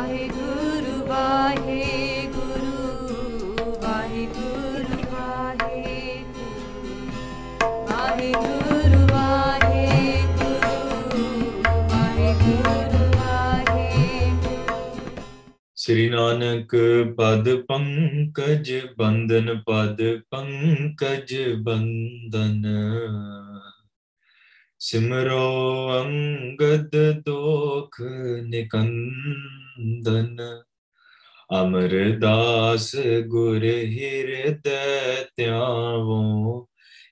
ਵਾਹਿਗੁਰੂ ਵਾਹਿਗੁਰੂ ਵਾਹਿਗੁਰੂ ਵਾਹਿਗੁਰੂ ਵਾਹਿਗੁਰੂ ਵਾਹਿਗੁਰੂ ਵਾਹਿਗੁਰੂ ਵਾਹਿਗੁਰੂ ਸ੍ਰੀ ਨਾਨਕ ਪਦ ਪੰਕਜ ਬੰਦਨ ਪਦ ਪੰਕਜ ਬੰਦਨ ਸਿਮਰੋ ਅੰਗਦ ਦੋਖ ਨਿਕੰਦਨ ਅਮਰਦਾਸ ਗੁਰ ਹਿਰਦੈ ਧਿਆਵੋ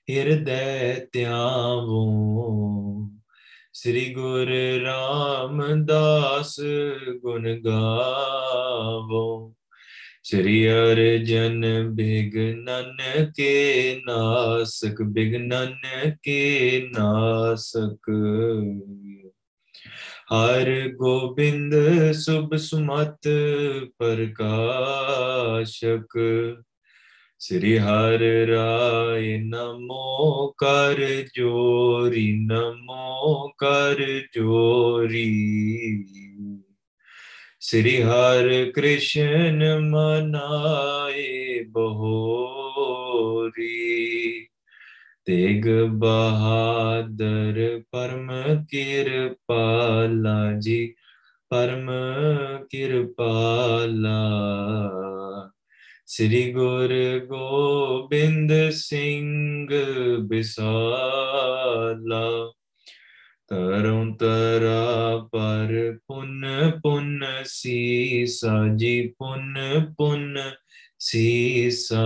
ਹਿਰਦੈ ਧਿਆਵੋ। ਸ੍ਰੀ ਗੁਰ ਰਾਮਦਾਸ ਗੁਣ ਗਾਵੋ। ਸ੍ਰੀ ਅਰਜਨ ਬਿਗਨਨ ਕੇ ਨਾਸਕ ਬਿਗਨਨ ਕੇ ਨਾਸਕ। हर गोविंद शुभ सुमत प्रकाशक। श्री हर राय नमो कर जोरी, नमो कर जोरी। श्री हर कृष्ण मनाए बहोरी। ਤੇਗ ਬਹਾਦਰ, ਪਰਮ ਕਿਰਪਾਲਾ ਜੀ, ਪਰਮ ਕਿਰਪਾਲਾ। ਸ੍ਰੀ ਗੁਰ ਗੋਬਿੰਦ ਸਿੰਘ ਬਿਸਾਲਾ ਤਰੁੰ ਤਰਾ ਪਰ ਪੁੰਨ ਪੁੰਨ ਸੀਸਾ, ਜੀ ਪੁੰਨ ਪੁੰਨ ਸੀਸਾ।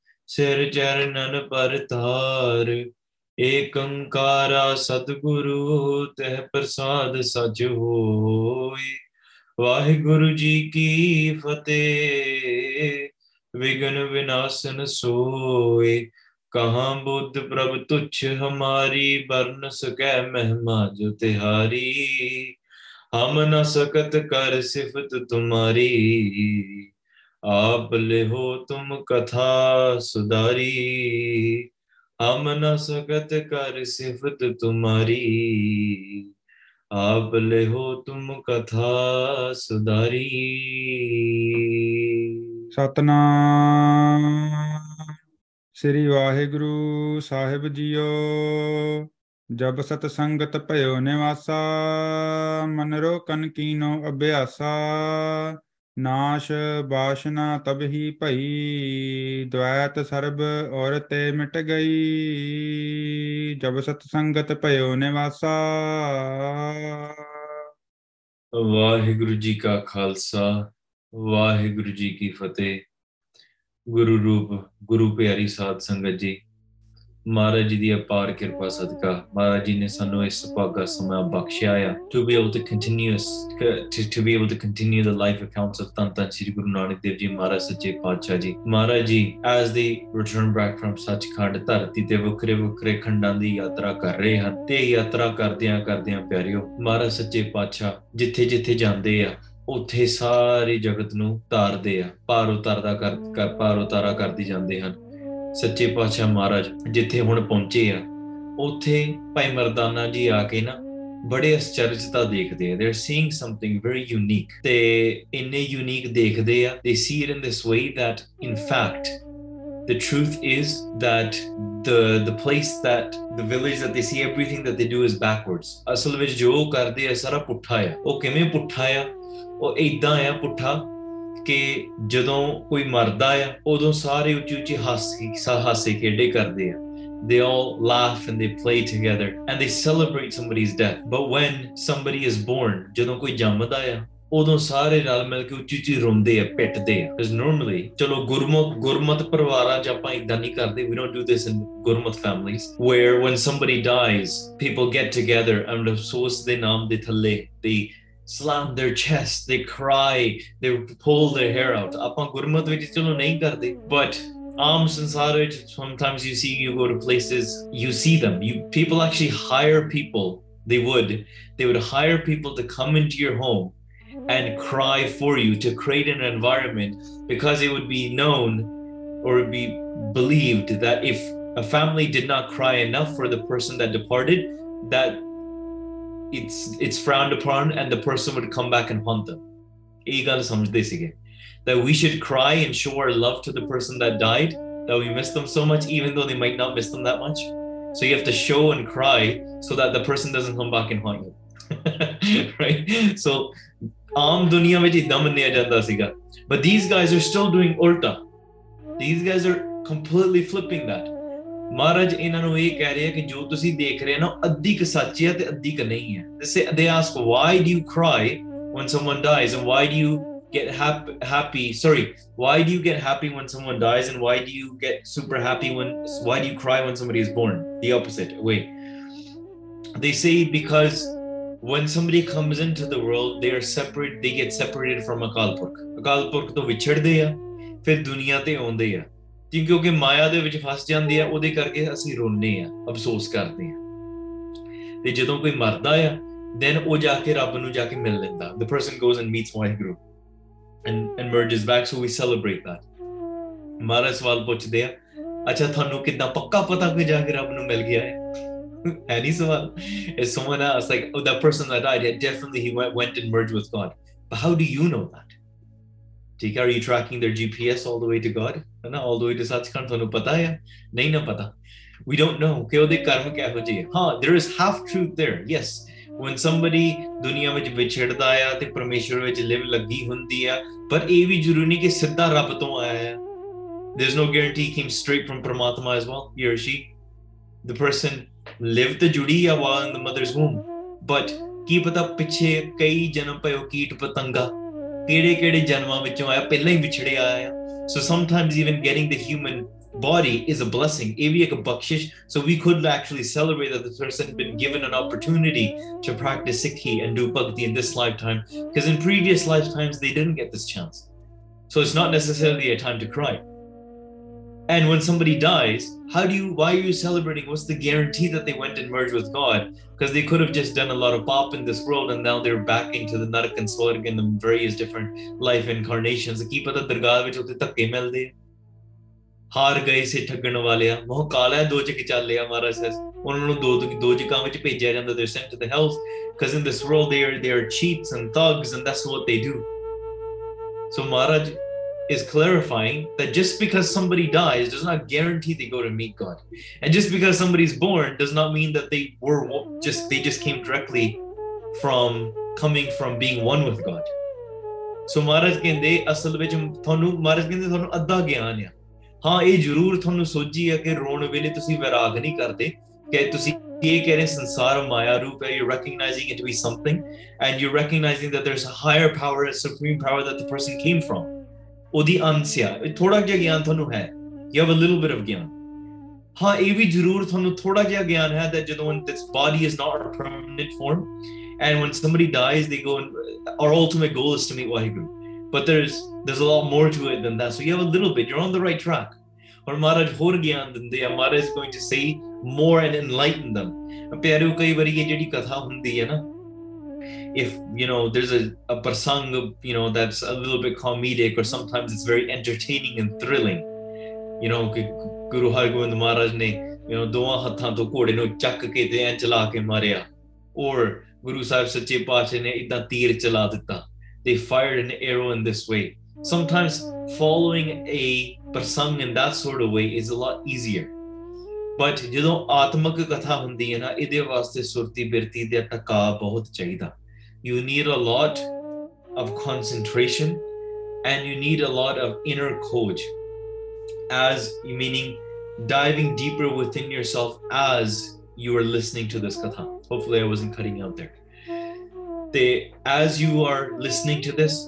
ਸਿਰ ਚਰਨਨ ਪਰ ਧਾਰ, ਏਕੰਕਾਰਾ ਸਤਿਗੁਰੂ, ਤਹਿ ਪ੍ਰਸਾਦ ਸਚ ਹੋਈ ਵਾਹਿਗੁਰੂ ਜੀ ਕੀ ਫਤਿਹ। ਵਿਗਨ ਵਿਨਾਸ਼ਨ ਸੋਏ। ਕਹਾਂ ਬੁੱਧ ਪ੍ਰਭ ਤੁਛ ਹਮਾਰੀ ਬਰਨ ਸਕੈ ਮਹਿਮਾ ਜੋ ਤਿਹਾਰੀ। ਹਮ ਨ ਸਕਤ ਕਰ ਸਿਫਤ ਤੁਮਾਰੀ। आप ले हो तुम कथा सुधारी हम न सकत कर सिफत तुम्हारी आप ले हो तुम कथा सुधारी ਸਤਨਾਮ। ਸ੍ਰੀ ਵਾਹਿਗੁਰੂ ਸਾਹਿਬ ਜੀਓ, ਜਬ ਸਤ ਸੰਗਤ ਭਇਓ ਨਿਵਾਸਾ, ਮਨ ਰੋ ਕਨ ਕੀਨੋ ਅਭਿਆਸਾ। ਨਾਸ਼ ਬਾਸ਼ਨਾ ਤਬ ਹੀ ਭਈ ਦ્વੈਤ ਸਰਬ ਔਰ ਤੇ ਮਿਟ ਗਈ। ਜਬ ਸਤ ਸੰਗਤ ਭਇਓ ਨਿਵਾਸਾ। ਵਾਹਿਗੁਰੂ ਜੀ ਕਾ ਖਾਲਸਾ, ਵਾਹਿਗੁਰੂ ਜੀ ਕੀ ਫਤਿਹ। ਗੁਰੂ ਰੂਪ, ਗੁਰੂ ਪਿਆਰੀ ਸਾਧ ਸੰਗਤ ਜੀ ਮਹਾਰਾਜ ਜੀ ਦੀ ਅਪਾਰ ਕਿਰਪਾ ਸਦਕਾ। ਮਹਾਰਾਜ ਜੀ ਨੇ ਸਾਨੂੰ ਇਸ ਭਾਗਾ ਸਮਾਂ ਬਖਸ਼ਿਆ ਆ। To be able to continue to, to be able to continue the life accounts of ਤਨ ਤਨ ਸ੍ਰੀ ਗੁਰੂ ਨਾਨਕ ਦੇਵ ਜੀ ਮਹਾਰਾਜ ਸੱਚੇ ਪਾਤਸ਼ਾਹ ਜੀ। ਮਹਾਰਾਜ ਜੀ as they return back from Sachkhand ਧਰਤੀ ਤੇ ਵੱਖਰੇ ਵੱਖਰੇ ਖੰਡਾਂ ਦੀ ਯਾਤਰਾ ਕਰ ਰਹੇ ਹਨ ਤੇ ਯਾਤਰਾ ਕਰਦਿਆਂ ਕਰਦਿਆਂ ਪਿਆਰਿਓ ਮਹਾਰਾਜ ਸੱਚੇ ਪਾਤਸ਼ਾਹ ਜਿੱਥੇ ਜਿੱਥੇ ਜਾਂਦੇ ਆ ਉੱਥੇ ਸਾਰੀ ਜਗਤ ਨੂੰ ਤਾਰਦੇ ਆ। ਭਾਰ ਉਤਾਰਦਾ ਕਰ ਕਰ- ਭਾਰ ਉਤਾਰਾ ਕਰਦੀ ਜਾਂਦੇ ਹਨ। ਸੱਚੇ ਪਾਤਸ਼ਾਹ ਮਹਾਰਾਜ ਜਿੱਥੇ ਹੁਣ ਪਹੁੰਚੇ ਆ, ਉੱਥੇ ਭਾਈ ਮਰਦਾਨਾ ਜੀ ਆ ਕੇ ਨਾ ਬੜੇ ਅਚਰਜਤਾ ਦੇਖਦੇ ਆ they are seeing something very unique ਤੇ ਇੰਨੇ ਯੂਨੀਕ ਦੇਖਦੇ ਆ they see it in this way that, in fact, the truth is that the the place that, the village that they see everything that they do is backwards. ਅਸਲ ਵਿੱਚ ਜੋ ਉਹ ਕਰਦੇ ਆ, ਸਾਰਾ ਪੁੱਠਾ ਆ। ਉਹ ਕਿਵੇਂ ਪੁੱਠਾ ਆ? ਉਹ ਇਦਾਂ ਆ, ਪੁੱਠਾ ਕਿ ਜਦੋਂ ਕੋਈ ਮਰਦਾ ਆ ਉਦੋਂ ਸਾਰੇ ਉੱਚੀ ਉੱਚੀ ਹਾਸੀ ਹਾਸੇ ਖੇਡੇ ਕਰਦੇ ਆ they all laugh and they play together and they celebrate somebody's death. But when somebody is born, ਜਦੋਂ ਕੋਈ ਜੰਮਦਾ ਆ ਉਦੋਂ ਸਾਰੇ ਨਾਲ ਮਿਲ ਕੇ ਉੱਚੀ ਉੱਚੀ ਰੋਂਦੇ ਆ ਪਿੱਟਦੇ ਆ ਕਿਉਂਕਿ ਨਾਰਮਲੀ ਚਲੋ ਗੁਰਮਤ ਗੁਰਮਤ ਪਰਿਵਾਰਾਂ 'ਚ ਆਪਾਂ ਇਦਾਂ ਨਹੀਂ ਕਰਦੇ we don't do this in Gurmat families where when somebody dies people get together and ਅਫਸੋਸ ਦੇ ਨਾਮ ਦੇ ਥੱਲੇ ਦੇ slam their chest they cry they pull their hair out ਆਪਾਂ ਗੁਰਮਤ ਵਿੱਚ ਚਲੋ ਨਹੀਂ ਕਰਦੇ but ਆਮ ਸੰਸਾਰ ਵਿੱਚ sometimes you see you go to places you see them you people actually hire people they would they would hire people to come into your home and cry for you to create an environment because it would be known or be believed that if a family did not cry enough for the person that departed that it's it's frowned upon and the person would come back and haunt them ਇਹ ਗੱਲ ਸਮਝਦੇ ਸੀਗੇ that we should cry and show our love to the person that died that we miss them so much even though they might not miss them that much so you have to show and cry so that the person doesn't come back and haunt you right so ਆਮ ਦੁਨੀਆ ਵਿੱਚ ਇਦਾਂ ਮੰਨਿਆ ਜਾਂਦਾ ਸੀਗਾ but these guys are still doing ulta these guys are completely flipping that ਮਹਾਰਾਜ ਇਹਨਾਂ ਨੂੰ ਇਹ ਕਹਿ ਰਿਹਾ ਕਿ ਜੋ ਤੁਸੀਂ ਦੇਖ ਰਹੇ ਹੋ ਨਾ ਅੱਧੀ ਕ ਸੱਚ ਹੈ ਤੇ ਅੱਧੀ ਕ ਨਹੀਂ ਹੈ they say they ask why do you cry when someone dies and why do you get happy happy sorry why do you get happy when someone dies and why do you get super happy when why do you cry when somebody is born the opposite way they say because when somebody comes into the world they are separate they get separated from akal purkh akal purkh ਤੋਂ ਵਿਛੜਦੇ ਆ ਫਿਰ ਦੁਨੀਆ ਤੇ ਆਉਂਦੇ ਆ ਜੀ ਕਿਉਂਕਿ ਮਾਇਆ ਦੇ ਵਿੱਚ ਫਸ ਜਾਂਦੇ ਆ ਉਹਦੇ ਕਰਕੇ ਅਸੀਂ ਰੋਂਦੇ ਆ ਅਫਸੋਸ ਕਰਦੇ ਆ ਤੇ ਜਦੋਂ ਕੋਈ ਮਰਦਾ ਆ then ਉਹ ਜਾ ਕੇ ਰੱਬ ਨੂੰ ਜਾ ਕੇ ਮਿਲ ਲੈਂਦਾ the person goes and meets Waheguru and and merges back so we celebrate that ਮਹਾਰਾਜ ਸਵਾਲ ਪੁੱਛਦੇ ਆ ਅੱਛਾ ਤੁਹਾਨੂੰ ਕਿੱਦਾਂ ਪੱਕਾ ਪਤਾ ਕਿ ਜਾ ਕੇ ਰੱਬ ਨੂੰ ਮਿਲ ਗਿਆ ਹੈ ਹੈ ਨਹੀਂ ਸਵਾਲ is someone else like oh that person that died yeah, definitely he went, went and merged with God but how do you know that ਠੀਕ ਹੈ are you tracking their GPS all the way to God ਹੈ ਨਾ all the way to Sachkhand ਤੁਹਾਨੂੰ ਪਤਾ ਹੈ ਨਹੀਂ ਨਾ ਪਤਾ we don't know ਕਿ ਉਹਦੇ ਕਰਮ ਕਿਹੋ ਜਿਹੇ ਹਾਂ there is half truth there yes when somebody ਦੁਨੀਆ ਵਿੱਚ ਵਿਛੜਦਾ ਆ ਤੇ ਪਰਮੇਸ਼ਵਰ ਵਿੱਚ ਲਿਵ ਲੱਗੀ ਹੁੰਦੀ ਆ ਪਰ ਇਹ ਵੀ ਜ਼ਰੂਰੀ ਨਹੀਂ ਕਿ ਸਿੱਧਾ ਰੱਬ ਤੋਂ ਆਇਆ ਹੈ there's no guarantee he came straight from Paramatma as well he or she the person lived ਤੇ ਜੁੜੀ ਆ while in the mother's womb but ਕੀ ਪਤਾ ਪਿੱਛੇ ਕਈ ਜਨਮ ਪਇਓ ਕੀਟ ਪਤੰਗਾ ਕਿਹੜੇ ਕਿਹੜੇ ਜਨਮਾਂ ਵਿੱਚੋਂ ਆਇਆ ਪਹਿਲਾਂ ਹੀ ਵਿਛੜਿਆ ਆਇਆ So sometimes even getting the human body is a blessing. So we could actually celebrate that the person been given an opportunity to practice Sikhi and do bhakti in this lifetime, because in previous lifetimes they didn't get this chance. So it's not necessarily a time to cry. And when somebody dies, how do you why are you celebrating? What's the guarantee that they went and merged with God? Because they could have just done a lot of pap in this world and now they're back into the Naraka and swarg and the various different life incarnations. ਕੀ ਪਤਾ ਦਰਗਾਹ ਵਿੱਚ ਉੱਤੇ ਧੱਕੇ ਮਿਲਦੇ ਹਾਰ ਗਏ ਸੇ ਠੱਗਣ ਵਾਲਿਆ ਮੋਹ ਕਾਲਾ ਦੋ ਚ ਚੱਲਿਆ ਮਹਾਰਾਜ ਸੈਸ ਉਹਨਾਂ ਨੂੰ ਦੋ ਦੋ ਜਕਾਂ ਵਿੱਚ ਭੇਜਿਆ ਜਾਂਦਾ sent to the hells because in this world they are they are cheats and thugs and that's what they do so maharaj is clarifying that just because somebody dies does not guarantee they go to meet God. And just because somebody's born does not mean that they were just they just came directly from coming from being one with God. So Maharaj ਕਹਿੰਦੇ ਅਸਲ ਵਿੱਚ ਤੁਹਾਨੂੰ ਮਹਾਰਾਜ ਕਹਿੰਦੇ ਤੁਹਾਨੂੰ ਅੱਧਾ ਗਿਆਨ ਆ ਹਾਂ ਇਹ ਜ਼ਰੂਰ ਤੁਹਾਨੂੰ ਸੋਝੀ ਹੈ ਕਿ ਰੋਣ ਵੇਲੇ ਤੁਸੀਂ ਵਿਰਾਗ ਨਹੀਂ ਕਰਦੇ ਕਿ ਤੁਸੀਂ ਇਹ ਕਹਿ ਰਹੇ ਸੰਸਾਰ ਮਾਇਆ ਰੂਪ ਹੈ you're recognizing it to be something and you're recognizing that there's a higher power a supreme power that the person came from ਉਹਦੀ ਅੰਸ਼ ਆ ਥੋੜਾ ਜਿਹਾ ਗਿਆਨ ਤੁਹਾਨੂੰ ਹੈ you have a little bit of ਗਿਆਨ ਹਾਂ ਇਹ ਵੀ ਜ਼ਰੂਰ ਤੁਹਾਨੂੰ ਥੋੜਾ ਜਿਹਾ ਗਿਆਨ ਹੈ that ਜਦੋਂ this body is not a permanent form and when somebody dies they go and our ultimate goal is to meet waheguru but there's there's a lot more to it than that so you have a little bit you're on the right track ਔਰ ਮਹਾਰਾਜ ਹੋਰ ਗਿਆਨ ਦਿੰਦੇ ਆ ਮਹਾਰਾਜ is going to say more and enlighten them ਪਿਆਰਿਓ ਕਈ ਵਾਰੀ ਇਹ ਜਿਹੜੀ ਕਥਾ ਹੁੰਦੀ ਹੈ ਨਾ if you know there's a, a prasang you know that's a little bit comedic or sometimes it's very entertaining and thrilling you know ਕਿ ਗੁਰੂ ਹਰਗੋਬਿੰਦ ਮਹਾਰਾਜ ਨੇ you know ਦੋਵਾਂ ਹੱਥਾਂ ਤੋਂ ਘੋੜੇ ਨੂੰ ਚੱਕ ਕੇ ਤੇ ਐ ਚਲਾ ਕੇ ਮਾਰਿਆ or ਗੁਰੂ ਸਾਹਿਬ ਸੱਚੇ ਪਾਤਸ਼ਾਹ ਨੇ ਇਦਾਂ ਤੀਰ ਚਲਾ ਦਿੱਤਾ they fired an arrow in this way sometimes following a prasang in that sort of way is a lot easier but ਜਦੋਂ ਆਤਮਿਕ ਕਥਾ ਹੁੰਦੀ ਹੈ ਨਾ ਇਹਦੇ ਵਾਸਤੇ ਸੁਰਤੀ ਬਿਰਤੀ ਦੇ ਟਕਾ ਬਹੁਤ ਚਾਹੀਦਾ you need a lot of concentration and you need a lot of inner courage as meaning diving deeper within yourself as you are listening to this katha hopefully i wasn't cutting out there they as you are listening to this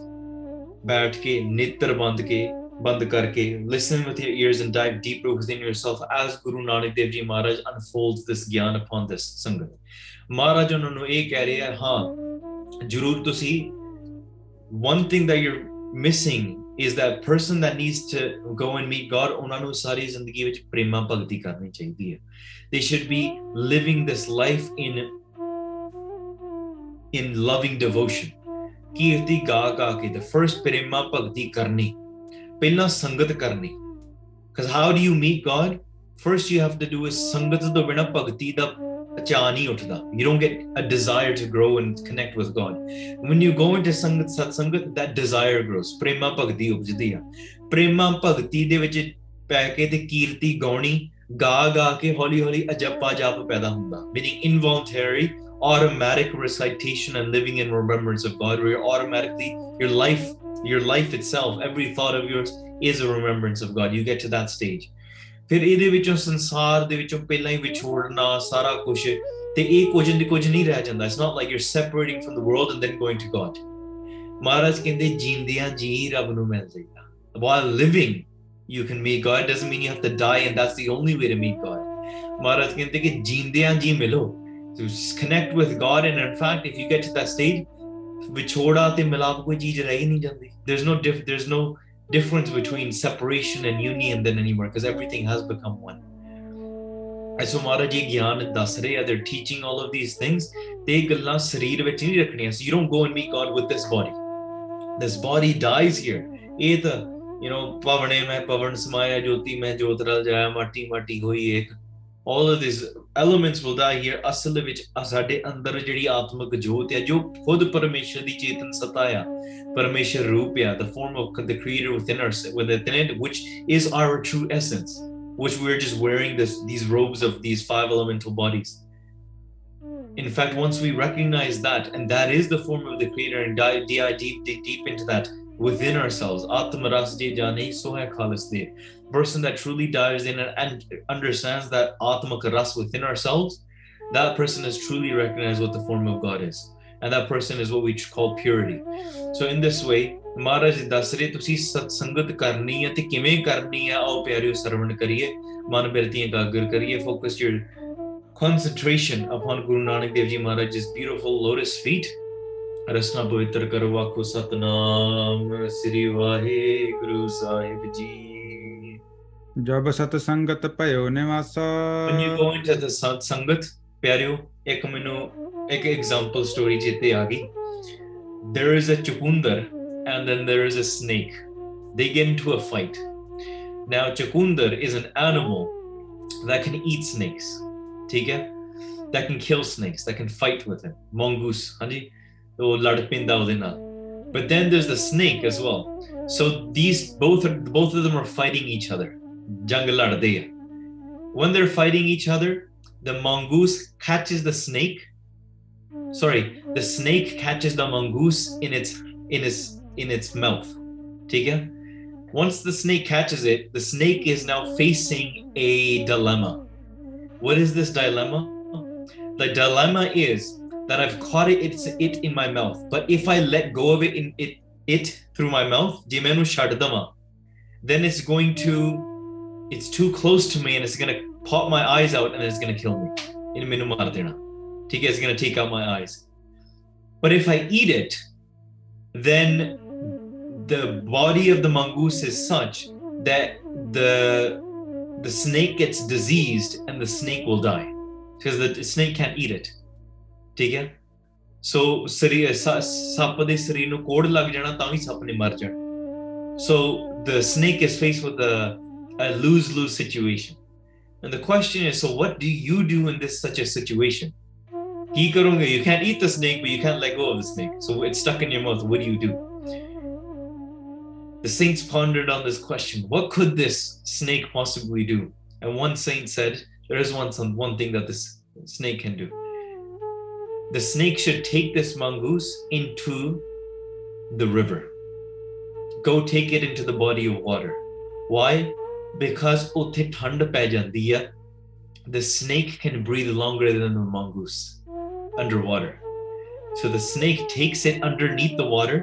बैठ के नेत्र बंद के band karke, listen with your ears and dive deeper within yourself as Guru Nanak Dev Ji Maharaj unfolds this gyan upon this Sangat. Maharaj ਉਹਨਾਂ ਨੂੰ ਇਹ ਕਹਿ ਰਿਹਾ one thing that you're missing is that person that needs to go and meet God ਉਹਨਾਂ ਨੂੰ ਸਾਰੀ ਜ਼ਿੰਦਗੀ ਵਿੱਚ ਪ੍ਰੇਮਾ ਭਗਤੀ ਕਰਨੀ ਚਾਹੀਦੀ they should be living this life in in loving devotion. ਕੀਰਤੀ ਗਾ ਗਾ the first ਪ੍ਰੇਮਾ ਭਗਤੀ ਕਰਨੀ ਪਹਿਲਾਂ ਸੰਗਤ ਕਰਨੀ because how do you meet God first you have to do is ਸੰਗਤ ਤੋਂ ਬਿਨਾ ਭਗਤੀ ਦਾ ਚਾਹ ਨਹੀਂ ਉੱਠਦਾ you don't get a desire to grow and connect with God when you go into ਸੰਗਤ ਸਤ ਸੰਗਤ that desire grows ਪ੍ਰੇਮਾ ਭਗਤੀ ਉਪਜਦੀ ਆ ਪ੍ਰੇਮਾ ਭਗਤੀ ਦੇ ਵਿੱਚ ਪੈ ਕੇ ਤੇ ਕੀਰਤੀ ਗਾਉਣੀ ਗਾ ਗਾ ਕੇ ਹੌਲੀ ਹੌਲੀ ਅਜੱਪਾ ਜਾਪ ਪੈਦਾ ਹੁੰਦਾ meaning involuntary automatic recitation and living in remembrance of God where you're automatically your life your life itself every thought of yours is a remembrance of God you get to that stage ਫਿਰ ਇਹਦੇ ਵਿੱਚੋਂ ਸੰਸਾਰ ਦੇ ਵਿੱਚੋਂ ਪਹਿਲਾਂ ਹੀ ਵਿਛੋੜਨਾ ਸਾਰਾ ਕੁਝ ਤੇ ਇਹ ਕੁਝ ਨਹੀਂ ਕੁਝ ਨਹੀਂ ਰਹਿ ਜਾਂਦਾ it's not like you separating from the world and then going to God ਮਹਾਰਾਜ ਕਹਿੰਦੇ ਜੀਂਦਿਆਂ ਜੀ ਰੱਬ ਨੂੰ ਮਿਲ ਜਾਈਦਾ while living you can meet God doesn't mean you have to die and that's the only way to meet God ਮਹਾਰਾਜ ਕਹਿੰਦੇ ਕਿ ਜੀਂਦਿਆਂ ਜੀ ਮਿਲੋ to connect with God and in fact if you get to that stage ਵਿਛੋੜਾ ਤੇ ਮਿਲਾਪ ਕੋਈ ਚੀਜ਼ ਰਹਿ ਹੀ ਨਹੀਂ ਜਾਂਦੀ there's no diff there's no difference between separation and union than anymore because everything has become one. And so Maharaj ji Gyan ਦੱਸ ਰਹੇ ਆ they're teaching all of these things ਤੇ ਇਹ ਗੱਲਾਂ ਸਰੀਰ ਵਿੱਚ ਨਹੀਂ ਰੱਖਣੀਆਂ so you don't go and meet God with this body this body dies here ਇਹ ਤਾਂ you know ਪਵਣੇ ਮੈਂ ਪਵਨ ਸਮਾਇਆ ਜੋਤੀ ਮੈਂ ਜੋਤ ਰਲ ਜਾਇਆ ਮਾਟੀ ਮਾਟੀ ਹੋਈ ਇੱਕ all of these elements will die here ਅਸਲ ਵਿੱਚ ਸਾਡੇ ਅੰਦਰ ਜਿਹੜੀ ਆਤਮਿਕ ਜੋਤ ਹੈ ਜੋ ਖੁਦ ਪਰਮੇਸ਼ਰ ਦੀ ਚੇਤਨ ਸਤਾ ਆ ਪਰਮੇਸ਼ਰ ਰੂਪ ਆ the form of the creator within us within it which is our true essence which we're just wearing this these robes of these five elemental bodies in fact once we recognize that and that is the form of the creator and dive dive deep deep, deep into that within ourselves atmaras de jane so hai khalis de person that truly dives in and, and understands that Atma Karas within ourselves, that person is truly recognized what the form of God is. And that person is what we call purity. So in this way, ਮਹਾਰਾਜ ਦੱਸ ਰਹੇ ਤੁਸੀਂ ਸਤਸੰਗਤ ਕਰਨੀ ਹੈ ਤੇ ਕਿਵੇਂ ਕਰਨੀ ਹੈ ਆਓ ਪਿਆਰਿਓ ਸਰਵਣ ਕਰੀਏ ਮਨ focus your concentration upon Guru Nanak Dev Ji Maharaj's beautiful lotus feet. Rasna Pavitra Karvako Satnam Sri Vaheguru Sahib Ji. ਜਬ ਸਤ ਸੰਗਤ ਭਇਓ ਨਿਵਾਸਾ when you go into the ਸਤ ਸੰਗਤ ਪਿਆਰਿਓ ਇੱਕ ਮੈਨੂੰ ਇੱਕ ਐਗਜ਼ਾਮਪਲ ਸਟੋਰੀ ਜਿੱਤੇ ਆ ਗਈ there is a chakundar and then there is a snake they get into a fight now chakundar is an animal that can eat snakes ਠੀਕ ਹੈ that can kill snakes that can fight with him mongoose ਹਾਂਜੀ ਉਹ ਲੜ ਪੈਂਦਾ ਉਹਦੇ ਨਾਲ but then there's the snake as well so these both are both of them are fighting each other ਜੰਗ ਲੜਦੇ ਆ when they're fighting each other the mongoose catches the snake sorry the snake catches the mongoose in its in its in its mouth ठीक है once the snake catches it the snake is now facing a dilemma what is this dilemma the dilemma is that I've caught it it's it in my mouth but if I let go of it in it it through my mouth jimenu shardama then it's going to it's too close to me and it's gonna pop my eyes out and it's gonna kill me. In minumardena, Tika is gonna take out my eyes. But if I eat it, then the body of the mongoose is such that the the snake gets diseased and the snake will die because the snake can't eat it Tika. So ਸਰੀਰ ਸੱਪ ਦੇ ਸਰੀਰ ਨੂੰ ਕੋੜ ਲੱਗ ਜਾਣਾ ਤਾਂ a lose lose situation. And the question is, so what do you do in this such a situation? You can't eat the snake, but you can't let go of the snake. So it's stuck in your mouth. What do you do? The saints pondered on this question. What could this snake possibly do? And one saint said, there is one, one thing that this snake can do. The snake should take this mongoose into the river. Go take it into the body of water. Why? because ਉੱਥੇ ਠੰਡ ਪੈ ਜਾਂਦੀ ਆ the snake can breathe longer than the mongoose underwater so the snake takes it underneath the water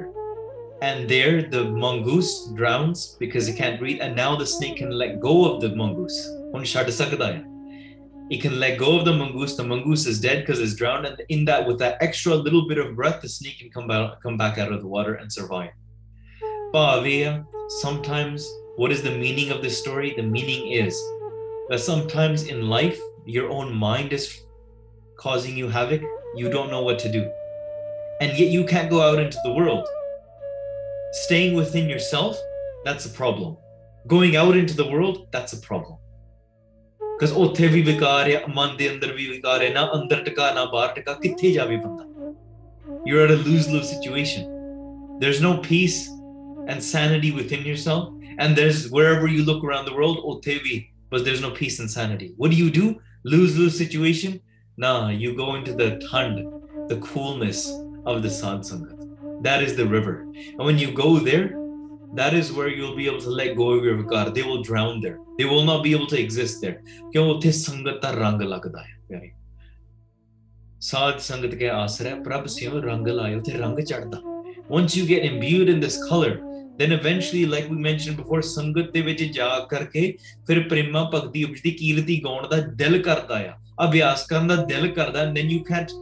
and there the mongoose drowns because it can't breathe and now the snake can let go of the mongoose ਹੁਣ ਛੱਡ ਸਕਦਾ ਹੈ It can let go of the mongoose. The mongoose is dead because it's drowned, and in that, with that extra little bit of breath, the snake can come out, come back out of the water and survive. Pavia, sometimes, what is the meaning of this story? The meaning is that sometimes in life, your own mind is causing you havoc. You don't know what to do, and yet you can't go out into the world. Staying within yourself, that's a problem. Going out into the world, that's a problem. Because ਉੱਥੇ ਵੀ ਵਿਕਾਰ ਹੈ ਮਨ ਦੇ ਅੰਦਰ ਵੀ ਵਿਕਾਰ ਹੈ ਨਾ ਅੰਦਰ ਟਿਕਾ ਨਾ ਬਾਹਰ ਟਿਕਾ ਕਿੱਥੇ ਜਾਵੇ ਬੰਦਾ You're at a lose-lose situation. There's no peace and sanity within yourself, and there's wherever you look around the world, ਉੱਥੇ ਵੀ, but there's no peace and sanity. What do you do? Lose-lose situation? Nah, you go into the thand, the coolness of the sad sangat. That is the river. And when you go there, that is where you'll be able to let go of your vikar. They will drown there. They will not be able to exist there. ਕਿਉਂ ਉੱਥੇ ਸੰਗਤ ਦਾ ਰੰਗ ਲੱਗਦਾ ਹੈ ਪਿਆਰੇ ਸਾਧ ਸੰਗਤ ਕੇ ਆਸਰੇ ਪ੍ਰਭ ਸਿਓ ਰੰਗ ਲਾਇਓ ਤੇ ਰੰਗ ਚੜਦਾ once you get imbued in this color then eventually like we mentioned before ਸੰਗਤ ਦੇ ਵਿੱਚ ਜਾ ਕਰਕੇ ਫਿਰ ਪ੍ਰੇਮਾ ਭਗਤੀ ਉਪਜਦੀ ਕੀਰਤੀ ਗਾਉਣ ਦਾ ਦਿਲ ਕਰਦਾ ਆ ਅਭਿਆਸ ਕਰਨ ਦਾ ਦਿਲ ਕਰਦਾ and then you can't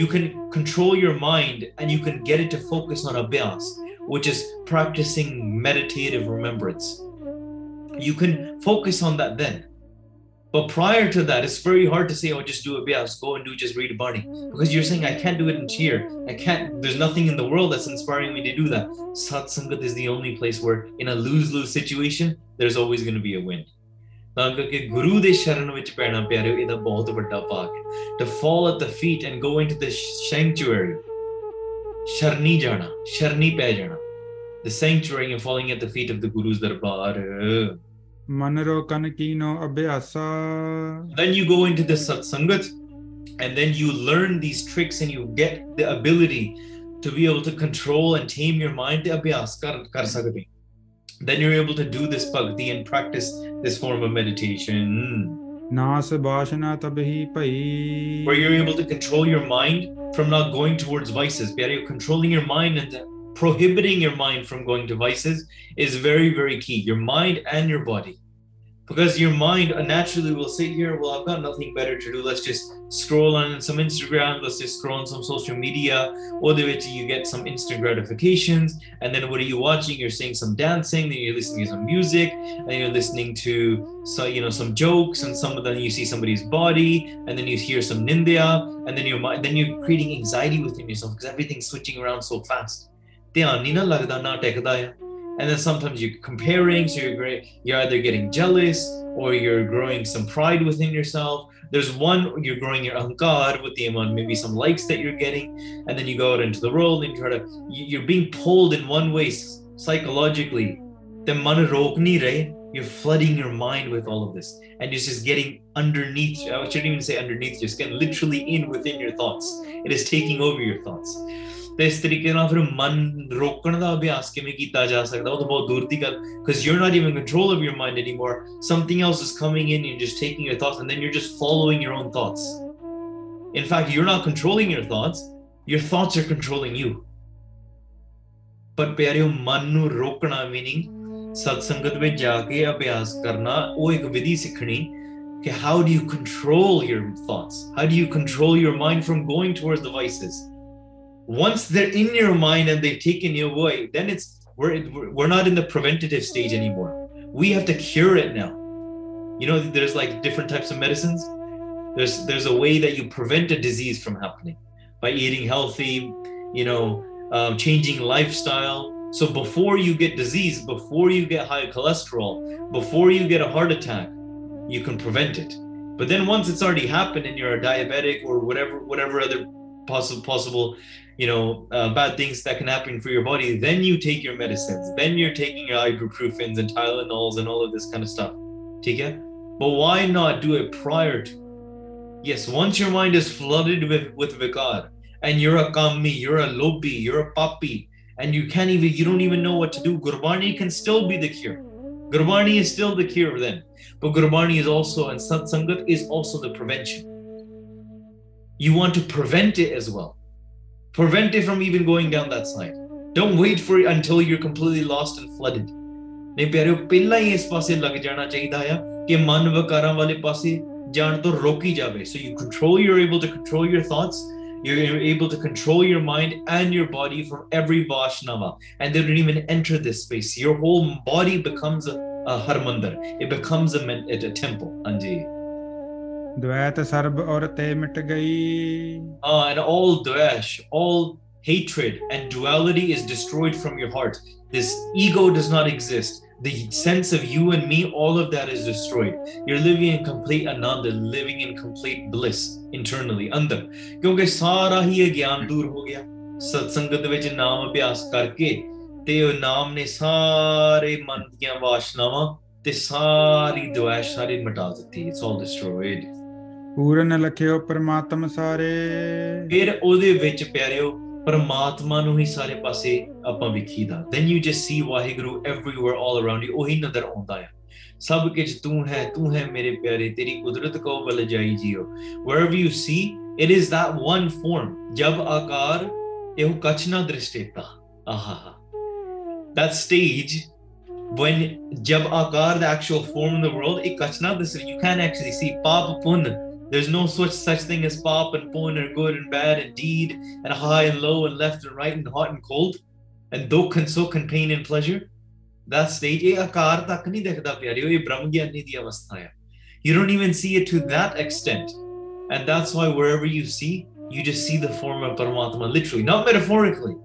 you can control your mind and you can get it to focus on abhyas which is practicing meditative remembrance. You can focus on that then. But prior to that, it's very hard to say, oh, just do it. Yeah, just go and do just read a Bani. Because you're saying, I can't do it in cheer. I can't, there's nothing in the world that's inspiring me to do that. Sat Sangat is the only place where, in a lose lose situation, there's always going to be a win. To fall at the feet and go into the sanctuary. ਵੱਡਾ jana, ਹੈ to fall at the feet and go into the sanctuary ਸ਼ਰਨੀ ਜਾਣਾ ਸ਼ਰਨੀ ਪੈ ਜਾਣਾ Manaro Kanakino Abhyasa. Then you go into the satsangat and then you learn these tricks and you get the ability to be able to control and tame your mind. The kar, kar. Then you're able to do this bhakti and practice this form of meditation. Where you're able to control your mind from not going towards vices. You're controlling your mind and prohibiting your mind from going to vices is very, very key. Your mind and your body. Because your mind naturally will sit here, well, I've got nothing better to do. Let's just scroll on some Instagram, let's just scroll on some social media, or the way to you get some instant gratifications. And then what are you watching? You're seeing some dancing, then you're listening to some music, and you're listening to so you know some jokes, and some of them you see somebody's body, and then you hear some nindya, and then your mind then you're creating anxiety within yourself because everything's switching around so fast ਧਿਆਨ ਨਹੀਂ ਨਾ ਲੱਗਦਾ ਨਾ ਟਿਕਦਾ ਆ and then sometimes you're comparing so you're great you're either getting jealous or you're growing some pride within yourself there's one you're growing your ahankar with the amount maybe some likes that you're getting and then you go out into the world and you try to you- you're being pulled in one way s- psychologically the man rok nahi rahe. you're flooding your mind with all of this and you're just getting underneath i shouldn't even say underneath just getting literally in within your thoughts it is taking over your thoughts ਤੇ ਇਸ ਤਰੀਕੇ ਨਾਲ ਫਿਰ ਮਨ ਰੋਕਣ ਦਾ ਅਭਿਆਸ ਕਿਵੇਂ ਕੀਤਾ ਜਾ ਸਕਦਾ ਉਹ ਤਾਂ ਬਹੁਤ ਦੂਰ ਦੀ ਗੱਲ because you're not even in control of your mind anymore something else is coming in you're just taking your thoughts and then you're just following your own thoughts in fact you're not controlling your thoughts your thoughts are controlling you ਪਰ ਪਿਆਰਿਓ ਮਨ ਨੂੰ ਰੋਕਣਾ meaning ਸਤ ਸੰਗਤ ਵਿੱਚ ਜਾ ਕੇ ਅਭਿਆਸ ਕਰਨਾ ਉਹ ਇੱਕ ਵਿਧੀ ਸਿੱਖਣੀ ਕਿ how do you control your thoughts how do you control your mind from going towards the vices once they're in your mind and they've taken you away then it's we're, we're not in the preventative stage anymore. We have to cure it now. You know there's like different types of medicines. There's there's a way that you prevent a disease from happening by eating healthy you know um, changing lifestyle. So before you get disease before you get high cholesterol before you get a heart attack you can prevent it. But then once it's already happened and you're a diabetic or whatever whatever other possible possible you know uh, bad things that can happen for your body then you take your medicines. Then you're taking your ibuprofens and tylenols and all of this kind of stuff. Take it but why not do it prior to? Yes once your mind is flooded with with vikar and you're a kammi you're a lopi you're a papi and you can't even you don't even know what to do gurbani can still be the cure. Gurbani is still the cure then. But gurbani is also and satsangat is also the prevention. You want to prevent it as well prevent it from even going down that side don't wait for it until you're completely lost and flooded ਨਹੀਂ ਪਿਆਰਿਓ ਪਹਿਲਾਂ ਹੀ ਇਸ ਪਾਸੇ ਲੱਗ ਜਾਣਾ ਚਾਹੀਦਾ ਆ ਕਿ ਮਨ ਵਿਕਾਰਾਂ ਵਾਲੇ ਪਾਸੇ ਜਾਣ ਤੋਂ ਰੋਕੀ ਜਾਵੇ so you control you're able to control your thoughts you're able to control your mind and your body from every Vaishnava and they don't even enter this space your whole body becomes a, a harmandir it becomes a, men- a temple Anji. Dvait sarb mit gayi. And all dvesh, all hatred and duality is destroyed from your heart. This ego does not exist. The sense of you and me, all of that is destroyed. You're living in complete ananda, living in complete bliss internally, andar. ਕਿਉਂਕਿ ਸਾਰਾ ਹੀ ਇਹ ਗਿਆਨ ho ਹੋ satsangat ਸਤਸੰਗਤ naam ਨਾਮ ਅਭਿਆਸ ਕਰਕੇ ਤੇ ਉਹ ਨਾਮ ਨੇ ਸਾਰੇ ਮਨ ਦੀਆਂ ਵਾਸ਼ਨਾਵਾਂ ਤੇ ਸਾਰੀ ਦੁਆਇਸ਼ ਮਿਟਾ ਦਿੱਤੀ ਇਟਸ ਆਲ ਡਿਸਟਰੋਇਡ ਪੂਰਨ ਲਖਿਓ ਪਰਮਾਤਮ ਸਾਰੇ ਫਿਰ ਉਹਦੇ ਵਿੱਚ ਪਿਆਰਿਓ ਪਰਮਾਤਮਾ ਨੂੰ ਹੀ ਸਾਰੇ ਪਾਸੇ ਆਪਾਂ ਵਿਖੀਦਾ then you just see Waheguru everywhere all around you ਉਹੀ ਨਜ਼ਰ ਆਉਂਦਾ ਹੈ ਸਭ ਕੁਝ ਤੂੰ ਹੈ ਤੂੰ ਹੈ ਮੇਰੇ ਪਿਆਰੇ ਤੇਰੀ ਕੁਦਰਤ ਕੋ ਬਲ ਜਾਈ ਜੀਓ wherever you see it is that one form ਜਬ ਆਕਾਰ ਇਹੋ ਕਛ ਨਾ ਦ੍ਰਿਸ਼ਟੇਤਾ ਆਹਾ that stage when jab akar the actual form in the world it kach na this you can't actually see pap pun There's no such such thing as pap and pun and good and bad and deed and high and low and left and right and hot and cold and dukh and sukh and pain and pleasure. That state, You don't even see it to that extent. And that's why wherever you see, you just see the form of Paramatma literally, not metaphorically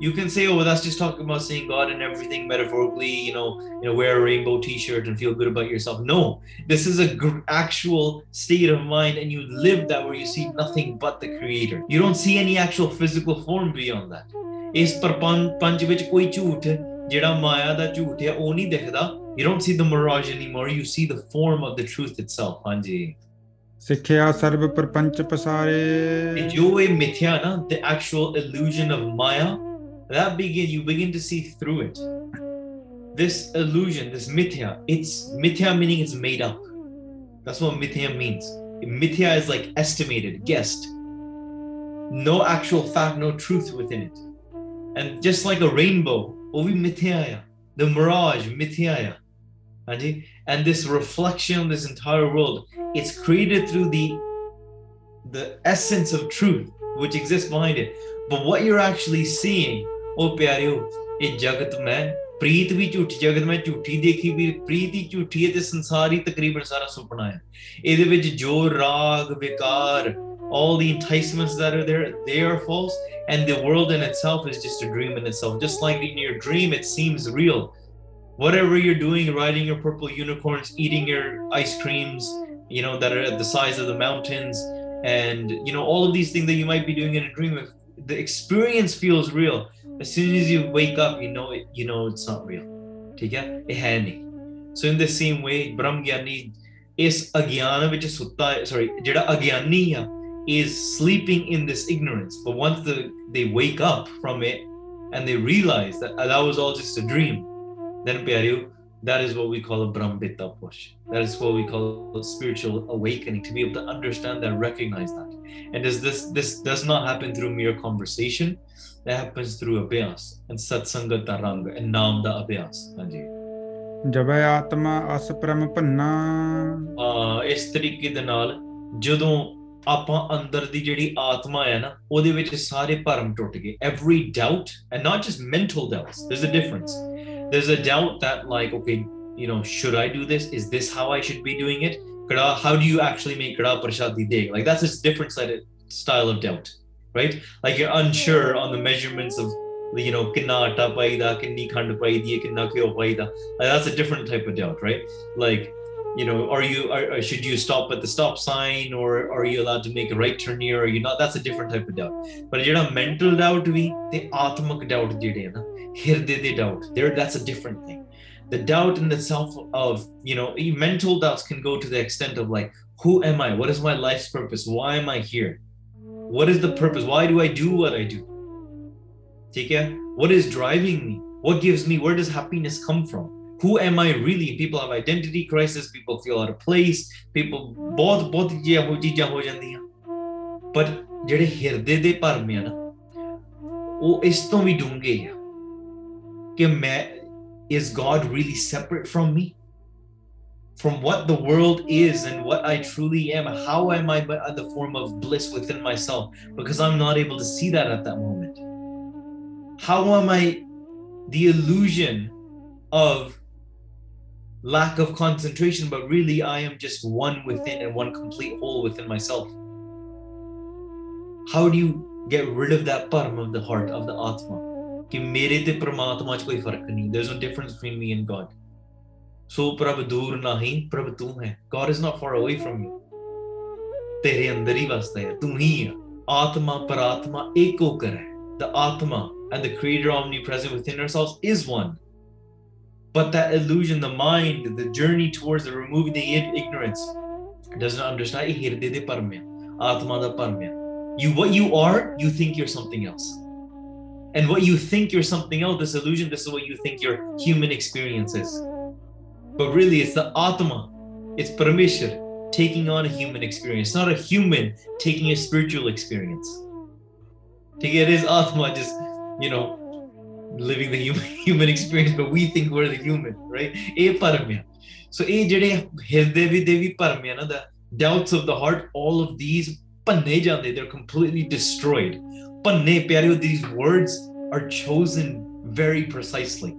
you can say, oh, that's just talking about seeing God and everything metaphorically, you know, you know, wear a rainbow T-shirt and feel good about yourself. No, this is a gr- actual state of mind, and you live that where you see nothing but the Creator. You don't see any actual physical form beyond that. ਇਸ ਪਰਪੰ ਪੰਜ ਵਿੱਚ ਕੋਈ ਝੂਠ ਜਿਹੜਾ ਮਾਇਆ ਦਾ ਝੂਠ ਹੈ ਉਹ ਨਹੀਂ ਦਿਖਦਾ you don't see the mirage anymore you see the form of the truth itself ਹਾਂਜੀ ਸਿੱਖਿਆ ਸਰਬ ਪਰਪੰਚ ਪਸਾਰੇ ਤੇ ਜੋ ਇਹ ਮਿਥਿਆ ਨਾ the actual illusion of maya that begin you begin to see through it. This illusion this mithya it's mithya meaning it's made up. That's what mithya means. Mithya is like estimated guessed. No actual fact no truth within it. And just like a rainbow oh, ovi mithya the mirage mithya and this reflection this entire world it's created through the the essence of truth which exists behind it. But what you're actually seeing ਉਹ ਪਿਆਰਿਓ ਇਹ ਜਗਤ ਮੈਂ ਪ੍ਰੀਤ ਵੀ ਝੂਠੀ ਜਗਤ ਮੈਂ ਝੂਠੀ ਦੇਖੀ ਵੀ ਪ੍ਰੀਤ ਹੀ ਝੂਠੀ ਹੈ ਤੇ ਸੰਸਾਰ ਹੀ ਤਕਰੀਬਨ ਸਾਰਾ ਸੁਪਨਾ ਹੈ ਇਹਦੇ ਵਿੱਚ ਜੋ ਰਾਗ ਵਿਕਾਰ all the enticements that are there they are false and the world in itself is just a dream in itself just like in your dream it seems real whatever you're doing riding your purple unicorns eating your ice creams you know that are the size of the mountains and you know all of these things that you might be doing in a dream if the experience feels real as soon as you wake up you know it you know it's not real ਠੀਕ ਹੈ ਇਹ ਹੈ ਨਹੀਂ so in the same way ਬ੍ਰਹਮ ਗਿਆਨੀ ਇਸ ਅਗਿਆਨ ਵਿੱਚ ਸੁੱਤਾ sorry ਜਿਹੜਾ ਅਗਿਆਨੀ ਆ is sleeping in this ignorance but once the, they wake up from it and they realize that that was all just a dream then pyareo that is what we call a brahmvita push that is what we call a spiritual awakening to be able to understand that recognize that and does this this does not happen through mere conversation that Happens through abhyas and satsangat rang and naam da abhyas ਹਾਂਜੀ ਜਬੈ ਆਤਮਾ ਅਸ ਪ੍ਰਮ ਭੰਨਾ ਅਹ ਇਸ ਤਰੀਕੇ ਦੇ ਨਾਲ ਜਦੋਂ ਆਪਾਂ ਅੰਦਰ ਦੀ ਜਿਹੜੀ ਆਤਮਾ ਹੈ ਨਾ ਉਹਦੇ ਵਿੱਚ ਸਾਰੇ ਭਰਮ ਟੁੱਟ ਗਏ every doubt and not just mental doubts there's a difference there's a doubt that like okay you know should i do this is this how i should be doing it Kada, how do you actually make kada prashadi deg like that's a different side of, style of doubt right? Like you're unsure on the measurements of you know, kinna atta paida, kinni khand paidi, kinna. That's a different type of doubt, right? Like, you know, are you are, should you stop at the stop sign or are you allowed to make a right turn here? Or are you not? That's a different type of doubt. But you know, mental doubt we the atmak doubt hirde de doubt. There that's a different thing. The doubt in the self of you know, mental doubts can go to the extent of like, who am I? What is my life's purpose? Why am I here? what is the purpose why do i do what i do Take care. what is driving me what gives me where does happiness come from who am I really? People have identity crisis, people feel out of place, people ਬਹੁਤ ਬਹੁਤ ਜਿਹੋ ਚੀਜ਼ਾਂ ਹੋ ਜਾਂਦੀਆਂ ਪਰ ਜਿਹੜੇ ਹਿਰਦੇ ਦੇ ਭਰਮ ਆ ਨਾ ਉਹ ਇਸ ਤੋਂ ਵੀ ਡੂੰਘੇ ਆ ਕਿ ਮੈਂ is God really separate from me? from what the world is and what I truly am. How am I but the form of bliss within myself? Because I'm not able to see that at that moment. How am I the illusion of lack of concentration, but really I am just one within and one complete whole within myself? How do you get rid of that param of the heart, of the Atma? There's no difference between me and God. So, ਪ੍ਰਭ दूर नहीं ਪ੍ਰਭ तू है. God is not far away from you ਤੇਰੇ ਅੰਦਰ ਹੀ ਵਸਦਾ ਹੈ ਤੂੰ ਹੀ ਹੈ ਆਤਮਾ ਪਰਾਤਮਾ ਏਕੋ ਕਰ the atma and the creator omnipresent within ourselves is one. But that illusion the mind the journey towards the removing the ignorance does not understand. You what you are you think you're something else. And what you think you're something else this illusion this is what you think your human experience is. But really, it's the Atma, it's Parameshwar taking on a human experience, not a human taking a spiritual experience. To get his Atma just, you know, living the human, human experience, but we think we're the human, right? A Paramya. So, A Jade Hirdevi Devi Paramya, the doubts of the heart, all of these panne jande, they're completely destroyed. Panne, pyareo, these words are chosen very precisely.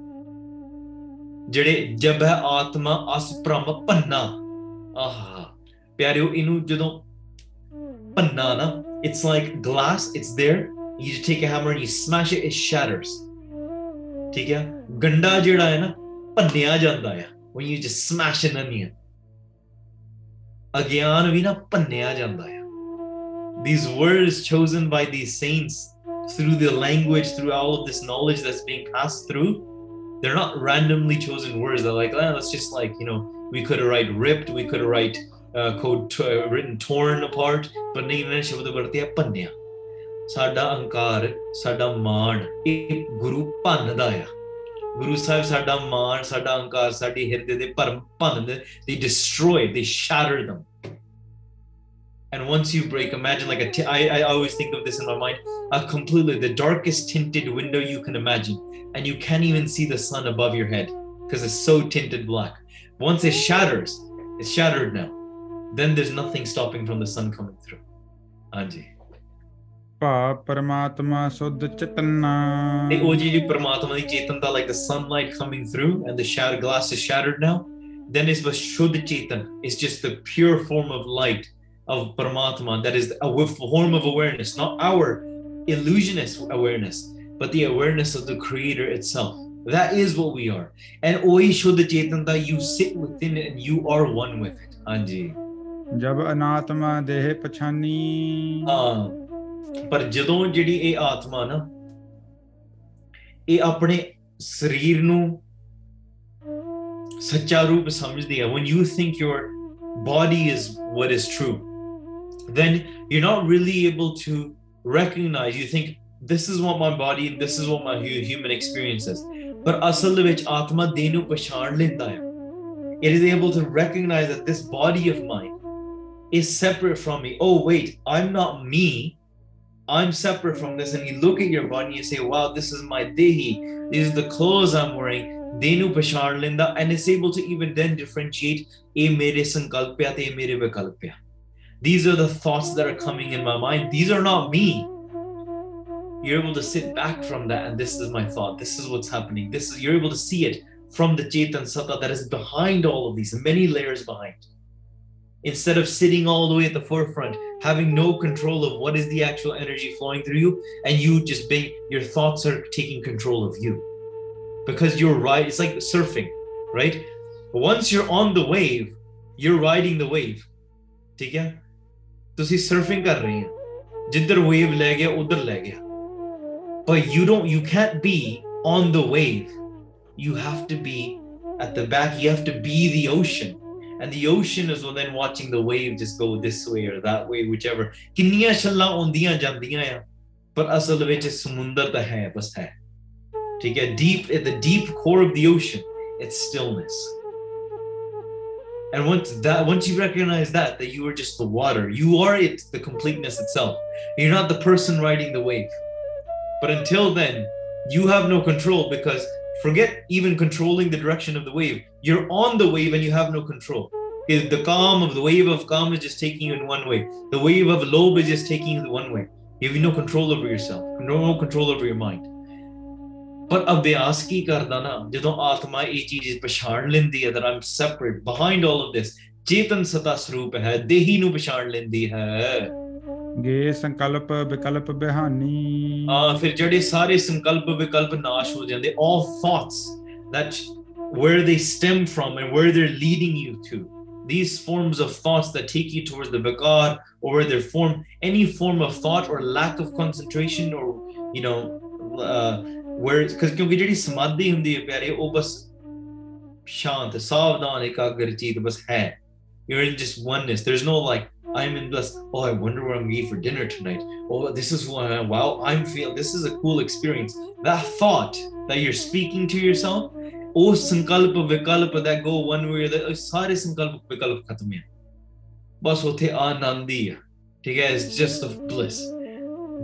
ਜਿਹੜੇ ਜਬ ਹੈ ਆਤਮਾ ਅਸ ਭ੍ਰਮ ਭੰਨਾ ਆਹ ਪਿਆਰਿਓ ਇਹਨੂੰ ਜਦੋਂ ਭੰਨਾ ਨਾ it's like glass it's there you just take a hammer and you smash it it shatters ਠੀਕ ਹੈ ਗੰਡਾ ਜਿਹੜਾ ਹੈ ਨਾ ਭੰਨਿਆ ਜਾਂਦਾ ਆ when you just smash an onion ਅਗਿਆਨ ਵੀ ਨਾ ਭੰਨਿਆ ਜਾਂਦਾ ਆ these words chosen by these saints through the language through all of this knowledge that's being passed through they're not randomly chosen words they're like oh, let's just like you know we could have write ripped we could have write uh, code t- uh, written torn apart but ਨਹੀਂ ਇਹਨਾਂ ਨੇ ਸ਼ਬਦ ਵਰਤਿਆ ਭੰਨਿਆ ਸਾਡਾ ਅਹੰਕਾਰ ਸਾਡਾ ਮਾਣ ਇਹ ਗੁਰੂ ਭੰਨਦਾ ਆ ਗੁਰੂ ਸਾਹਿਬ ਸਾਡਾ ਮਾਣ ਸਾਡਾ ਅਹੰਕਾਰ ਸਾਡੀ ਹਿਰਦੇ ਦੇ ਭਰਮ ਭੰਨਦੇ they destroy they shatter them and once you break imagine like a t- I, I always think of this in my mind a completely the darkest tinted window you can imagine and you can't even see the sun above your head because it's so tinted black once it shatters it's shattered now then there's nothing stopping from the sun coming through Anji. ਭਾ ਪਰਮਾਤਮਾ ਸੁਧ ਚਿਤਨਾ ਤੇ ਉਹ ਜਿਹੜੀ ਪ੍ਰਮਾਤਮਾ ਦੀ ਚੇਤਨਤਾ like the sunlight coming through and the shattered glass is shattered now then it's the shuddha chetan it's just the pure form of light of Paramatma that is a form of awareness, not our illusionist awareness, but the awareness of the Creator itself. That is what we are. And Oi Shuddha Chetanta, you sit within it and you are one with it. Anji. ਜਬ ਅਨਾਤਮਾ ਦੇਹ ਪਛਾਨੀ ਹਾਂ ਪਰ ਜਦੋਂ ਜਿਹੜੀ ਇਹ ਆਤਮਾ ਨਾ ਇਹ ਆਪਣੇ ਸਰੀਰ ਨੂੰ ਸੱਚਾ ਰੂਪ ਸਮਝਦੀ ਹੈ when you think your body is what is true then you're not really able to recognize. You think, this is what my body, this is what my human experience is. But asal atma denu linda It is able to recognize that this body of mine is separate from me. Oh, wait, I'm not me. I'm separate from this. And you look at your body and you say, wow, this is my dehi. These are the clothes I'm wearing. Denu pashar linda. And it's able to even then differentiate, a mere sankalpya, te mere vikalpya. These are the thoughts that are coming in my mind. These are not me. You're able to sit back from that, and this is my thought. This is what's happening. This is you're able to see it from the Chetan Satta that is behind all of these, many layers behind. Instead of sitting all the way at the forefront, having no control of what is the actual energy flowing through you, and you just being your thoughts are taking control of you. Because you're right, it's like surfing, right? Once you're on the wave, you're riding the wave. Take. ਤੁਸੀਂ surfing ਕਰ ਰਹੇ ਹੋ ਜਿੱਧਰ wave ਲੈ ਗਿਆ ਉਧਰ ਲੈ ਗਿਆ but you don't you can't be on the wave you have to be at the back you have to be the ocean and the ocean is then watching the wave just go this way or that way whichever ਕਿੰਨੀਆਂ ਛੱਲਾਂ ਆਉਂਦੀਆਂ ਜਾਂਦੀਆਂ ਆ ਪਰ ਅਸਲ ਵਿੱਚ ਸਮੁੰਦਰ ਤਾਂ ਹੈ ਬਸ ਹੈ ਠੀਕ ਹੈ deep at the deep core of the ocean it's stillness and once that once you recognize that that you are just the water you are it the completeness itself. You're not the person riding the wave. But until then you have no control because forget even controlling the direction of the wave. You're on the wave and you have no control. The calm of the wave of calm is just taking you in one way. The wave of lobh is just taking you the one way. You have no control over yourself no control over your mind ਪਰ ਅਭਿਆਸ ਕੀ ਕਰਦਾ ਨਾ ਜਦੋਂ ਆਤਮਾ ਇਹ ਚੀਜ਼ ਪਛਾਣ ਲੈਂਦੀ ਹੈ that I'm separate behind all of this ਚੇਤਨ ਸਤਾ ਸਰੂਪ ਹੈ ਦੇਹੀ ਨੂੰ ਪਛਾਣ ਲੈਂਦੀ ਹੈ ਗੇ ਸੰਕਲਪ ਵਿਕਲਪ ਬਿਹਾਨੀ ਆ ਫਿਰ ਜਿਹੜੇ ਸਾਰੇ ਸੰਕਲਪ ਵਿਕਲਪ ਨਾਸ਼ ਹੋ ਜਾਂਦੇ all thoughts that where they stem from and where they're leading you to these forms of thoughts that take you towards the vikar or where they're form any form of thought or lack of concentration or you know uh, words ਕਿਉਂਕਿ ਜਿਹੜੀ ਸਮਾਧੀ ਹੁੰਦੀ ਹੈ ਪਿਆਰੇ ਉਹ ਬਸ ਸ਼ਾਂਤ ਸਾਵਧਾਨ ਇਕਾਗਰ ਚੀਤ ਬਸ ਹੈ you're in just oneness. There's no like i'm in bliss oh i wonder what i'm going to eat for dinner tonight. Oh this is wow i'm feeling this is a cool experience. That thought that you're speaking to yourself oh sankalp vikalp that go one way or the other sare sankalp vikalp khatam hai bas uthe anand hi hai theek just of bliss.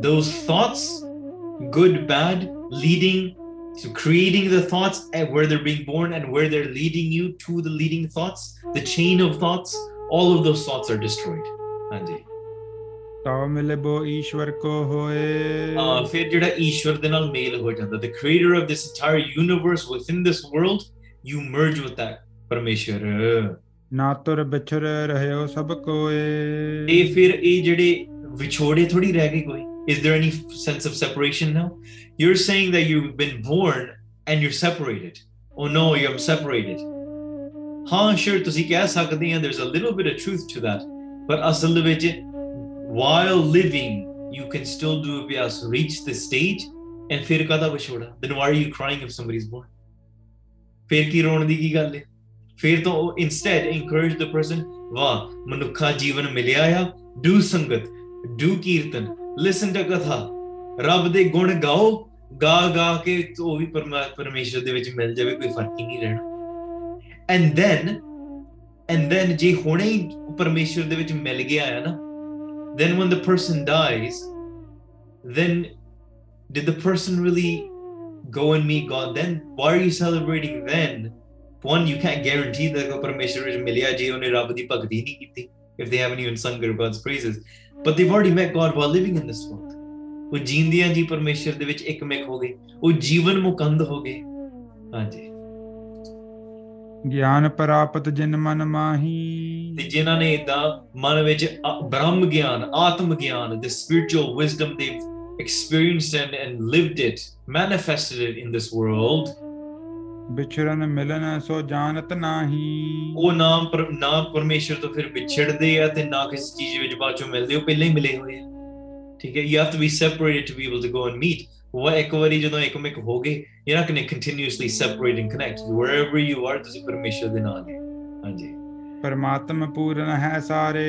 Those thoughts good bad leading to creating the thoughts and where they're being born and where they're leading you to the leading thoughts, the chain of thoughts, all of those thoughts are destroyed. ਹਾਂਜੀ ਤਉ ਮਿਲਬੋ ਈਸ਼ਵਰ ਕੋ ਹੋਏ uh, ਫਿਰ ਜਿਹੜਾ ਈਸ਼ਵਰ ਦੇ ਨਾਲ ਮੇਲ ਹੋ ਜਾਂਦਾ the creator of this entire universe within this world you merge with that ਪਰਮੇਸ਼ਰ ਨਾ ਤੁਰ ਵਿਛੜ ਰਹਿਓ ਸਭ ਕੋਏ ਇਹ ਫਿਰ ਇਹ ਜਿਹੜੇ ਵਿਛੋੜੇ ਥੋੜੀ ਰਹਿ ਗਏ ਕੋਈ is there any sense of separation now you're saying that you've been born and you're separated oh no you're separated ਹਾਂ sure ਤੁਸੀਂ ਕਹਿ ਸਕਦੇ ਆ there's a little bit of truth to that but ਅਸਲ ਵਿੱਚ while living you can still do abhyas reach the stage and ਫਿਰ ਕਦਾ ਵਿਛੋੜਾ then why are you crying if somebody's born ਫਿਰ ਕੀ ਰੋਣ ਦੀ ਕੀ ਗੱਲ ਹੈ ਫਿਰ ਤਾਂ ਉਹ instead encourage the person ਵਾਹ ਮਨੁੱਖਾ ਜੀਵਨ ਮਿਲਿਆ ਆ do ਸੰਗਤ do ਕੀਰਤਨ listen to ਕਥਾ ਰੱਬ ਦੇ ਗੁਣ ਗਾਓ ਗਾ ਗਾ ਕੇ ਉਹ ਵੀ ਪਰਮਾ- ਪਰਮੇਸ਼ਰ ਦੇ ਵਿੱਚ ਮਿਲ ਜਾਵੇ ਕੋਈ ਫ਼ਰਕ ਹੀ ਨਹੀਂ ਰਹਿਣਾ and then and then ਜੇ ਹੁਣੇ ਹੀ ਪਰਮੇਸ਼ਰ ਦੇ ਵਿੱਚ ਮਿਲ ਗਿਆ ਆ ਨਾ then when the person dies then did the person really go and meet god then why are you celebrating then one you can't guarantee that ਉਹ ਪਰਮੇਸ਼ਰ ਵਿੱਚ ਮਿਲਿਆ ਜੇ ਉਹਨੇ ਰੱਬ ਦੀ ਭਗਤੀ ਨਹੀਂ ਕੀਤੀ if they haven't even sung God's praises but they've already met God while living in this world ਉਹ ਜੀਂਦਿਆਂ ਜੀ ਪਰਮੇਸ਼ਰ ਦੇ ਵਿੱਚ ਇੱਕਮਿਕ ਹੋ ਗਏ ਉਹ ਜੀਵਨ ਮੁਕੰਦ ਹੋ ਗਏ ਹਾਂਜੀ ਗਿਆਨ ਪ੍ਰਾਪਤ ਜਿਨ ਮਨ ਮਾਹੀ ਤੇ ਜਿਨ੍ਹਾਂ ਨੇ ਇਦਾਂ ਮਨ ਵਿੱਚ ਬ੍ਰਹਮ ਗਿਆਨ ਆਤਮ ਗਿਆਨ the spiritual wisdom they've experienced and, and lived it manifested it in this world ਵਿਛੜਨ ਮਿਲਨ ਸੋ ਜਾਣਤ ਨਾਹੀ ਉਹ ਨਾਮ ਪਰ ਨਾ ਪਰਮੇਸ਼ਰ ਤੋਂ ਫਿਰ ਵਿਛੜਦੇ ਆ ਤੇ ਨਾ ਕਿਸੇ ਚੀਜ਼ ਵਿੱਚ ਬਾਅਦ ਚੋਂ ਮਿਲਦੇ ਉਹ ਪਹਿਲਾਂ ਹੀ ਮਿਲੇ ਹੋਏ ਆ ਠੀਕ ਹੈ you have to be separated to be able to go and meet ਉਹ ਇੱਕ ਵਾਰੀ ਜਦੋਂ ਇੱਕਮਿਕ ਹੋ ਗਏ not going to continuously separate and connect wherever you are ਤੁਸੀਂ ਪਰਮੇਸ਼ਰ ਦੇ ਨਾਲ ਹਾਂਜੀ ਪਰਮਾਤਮ ਪੂਰਨ ਹੈ ਸਾਰੇ